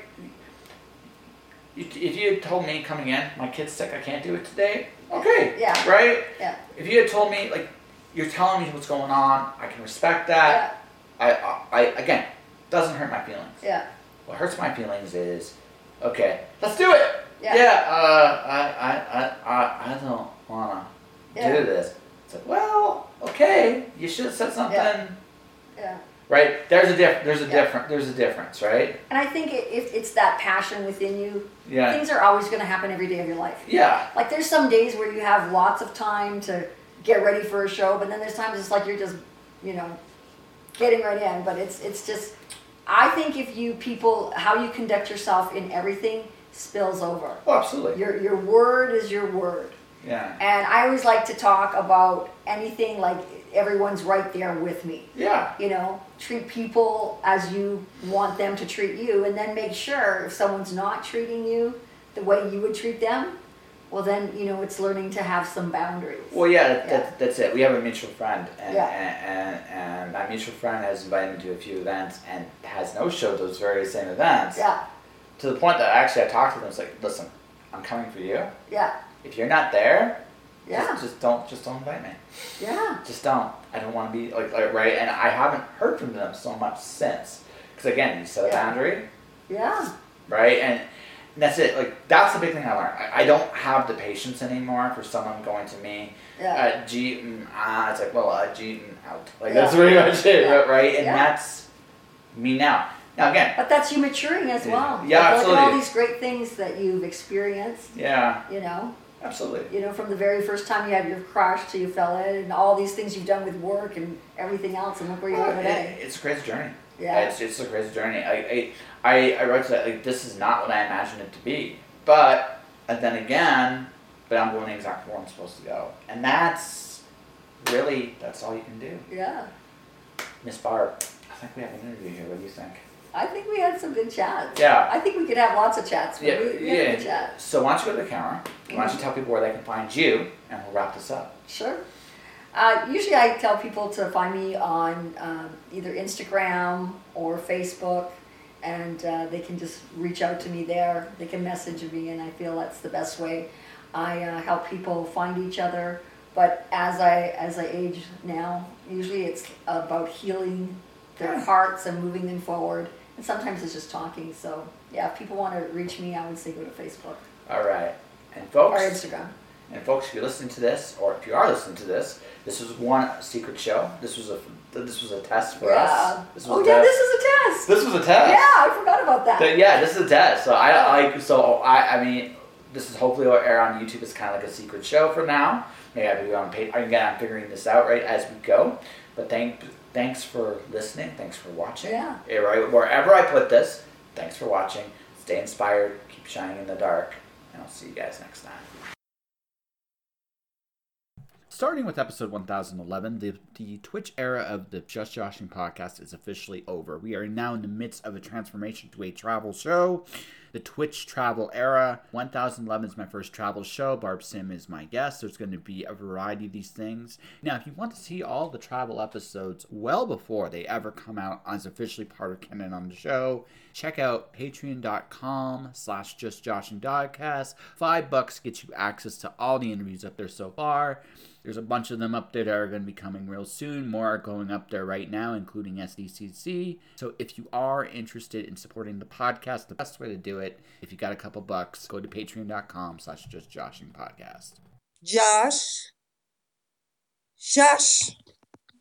If you had told me coming in, my kid's sick, I can't do it today. Okay. Yeah. Right. Yeah. If you had told me like you're telling me what's going on, I can respect that. Yeah. I, I, I again doesn't hurt my feelings. Yeah. What hurts my feelings is, okay, let's do it. Yeah. uh, I, I, I, I, I don't wanna Yeah. do this. It's like, well, okay, you should have said something. Yeah. Yeah. Right? There's a diff. There's a Yeah. different. There's a difference, right? And I think if it's that passion within you, Yeah. things are always going to happen every day of your life. Yeah. Like there's some days where you have lots of time to get ready for a show, but then there's times it's like you're just, you know, getting right in. But it's it's just, I think if you people how you conduct yourself in everything spills over. Oh, absolutely. Your your word is your word. Yeah. And I always like to talk about anything like everyone's right there with me. Yeah. You know, treat people as you want them to treat you, and then make sure if someone's not treating you the way you would treat them, well, then, you know, it's learning to have some boundaries. Well, yeah, that, Yeah. That, that's it. We have a mutual friend, and, Yeah. and, and and that mutual friend has invited me to a few events and has no show those very same events. Yeah, To the point that actually I talked to them. It's like, listen, I'm coming for you. yeah, If you're not there, yeah, just, just don't just don't invite me. yeah, Just don't. I don't want to be like, like right. And I haven't heard from them so much since. Because again, you set a Yeah. boundary, yeah, right? And And that's it. Like that's the big thing I learned. I, I don't have the patience anymore for someone going to me, Yeah. uh, G, mm, ah. It's like, well, uh, G, mm, out. Like Yeah. that's pretty much it, Yeah. right? And that's me now. Now again, But that's you maturing as well. Yeah, Like, Look at all these great things that you've experienced. yeah, You know, absolutely. you know, from the very first time you had your crash till you fell in, and all these things you've done with work and everything else, and look where you Well, are today. it- it's a crazy journey. Yeah. It's, it's a crazy journey. I, I, I, I wrote to that, like, this is not what I imagined it to be. But, and then again, but I'm going exactly where I'm supposed to go. And that's really, that's all you can do. Yeah. Miss Barb, I think we have an interview here. What do you think? I think we had some good chats. Yeah. I think we could have lots of chats. Yeah, we, we had a good yeah. chat. So why don't you go to the camera? Why don't you tell people where they can find you, and we'll wrap this up. Sure. Uh, usually, I tell people to find me on um, either Instagram or Facebook, and uh, they can just reach out to me there. They can message me, and I feel that's the best way. I uh, help people find each other, but as I as I age now, usually it's about healing their Yeah. hearts and moving them forward. And sometimes it's just talking. So yeah, if people want to reach me, I would say go to Facebook All right. And folks. or Instagram. And folks, if you're listening to this, or if you are listening to this, this was one secret show. This was a this was a test for yeah. us. This was oh yeah, this is a test. This was a test. Yeah, I forgot about that. Th- yeah, this is a test. So I like so I I mean this is hopefully will air on YouTube. It's kind of like a secret show for now. Maybe I'll be on page. Again, I'm figuring this out right as we go. But thank thanks for listening. Thanks for watching. Yeah. Right wherever I put this. Thanks for watching. Stay inspired. Keep shining in the dark. And I'll see you guys next time. Starting with episode 1011, the, the Twitch era of the Just Joshing podcast is officially over. We are now in the midst of a transformation to a travel show. The Twitch travel era. 1011 is my first travel show. Barb Sim is my guest. There's going to be a variety of these things. Now, if you want to see all the travel episodes well before they ever come out as officially part of Canon on the show, check out patreon.com slash just joshing dogcast. Five bucks gets you access to all the interviews up there so far. There's a bunch of them up there that are going to be coming real soon. More are going up there right now, including SDCC. So if you are interested in supporting the podcast, the best way to do it, if you got a couple bucks, go to patreon.com slash just joshing podcast. Josh. Josh.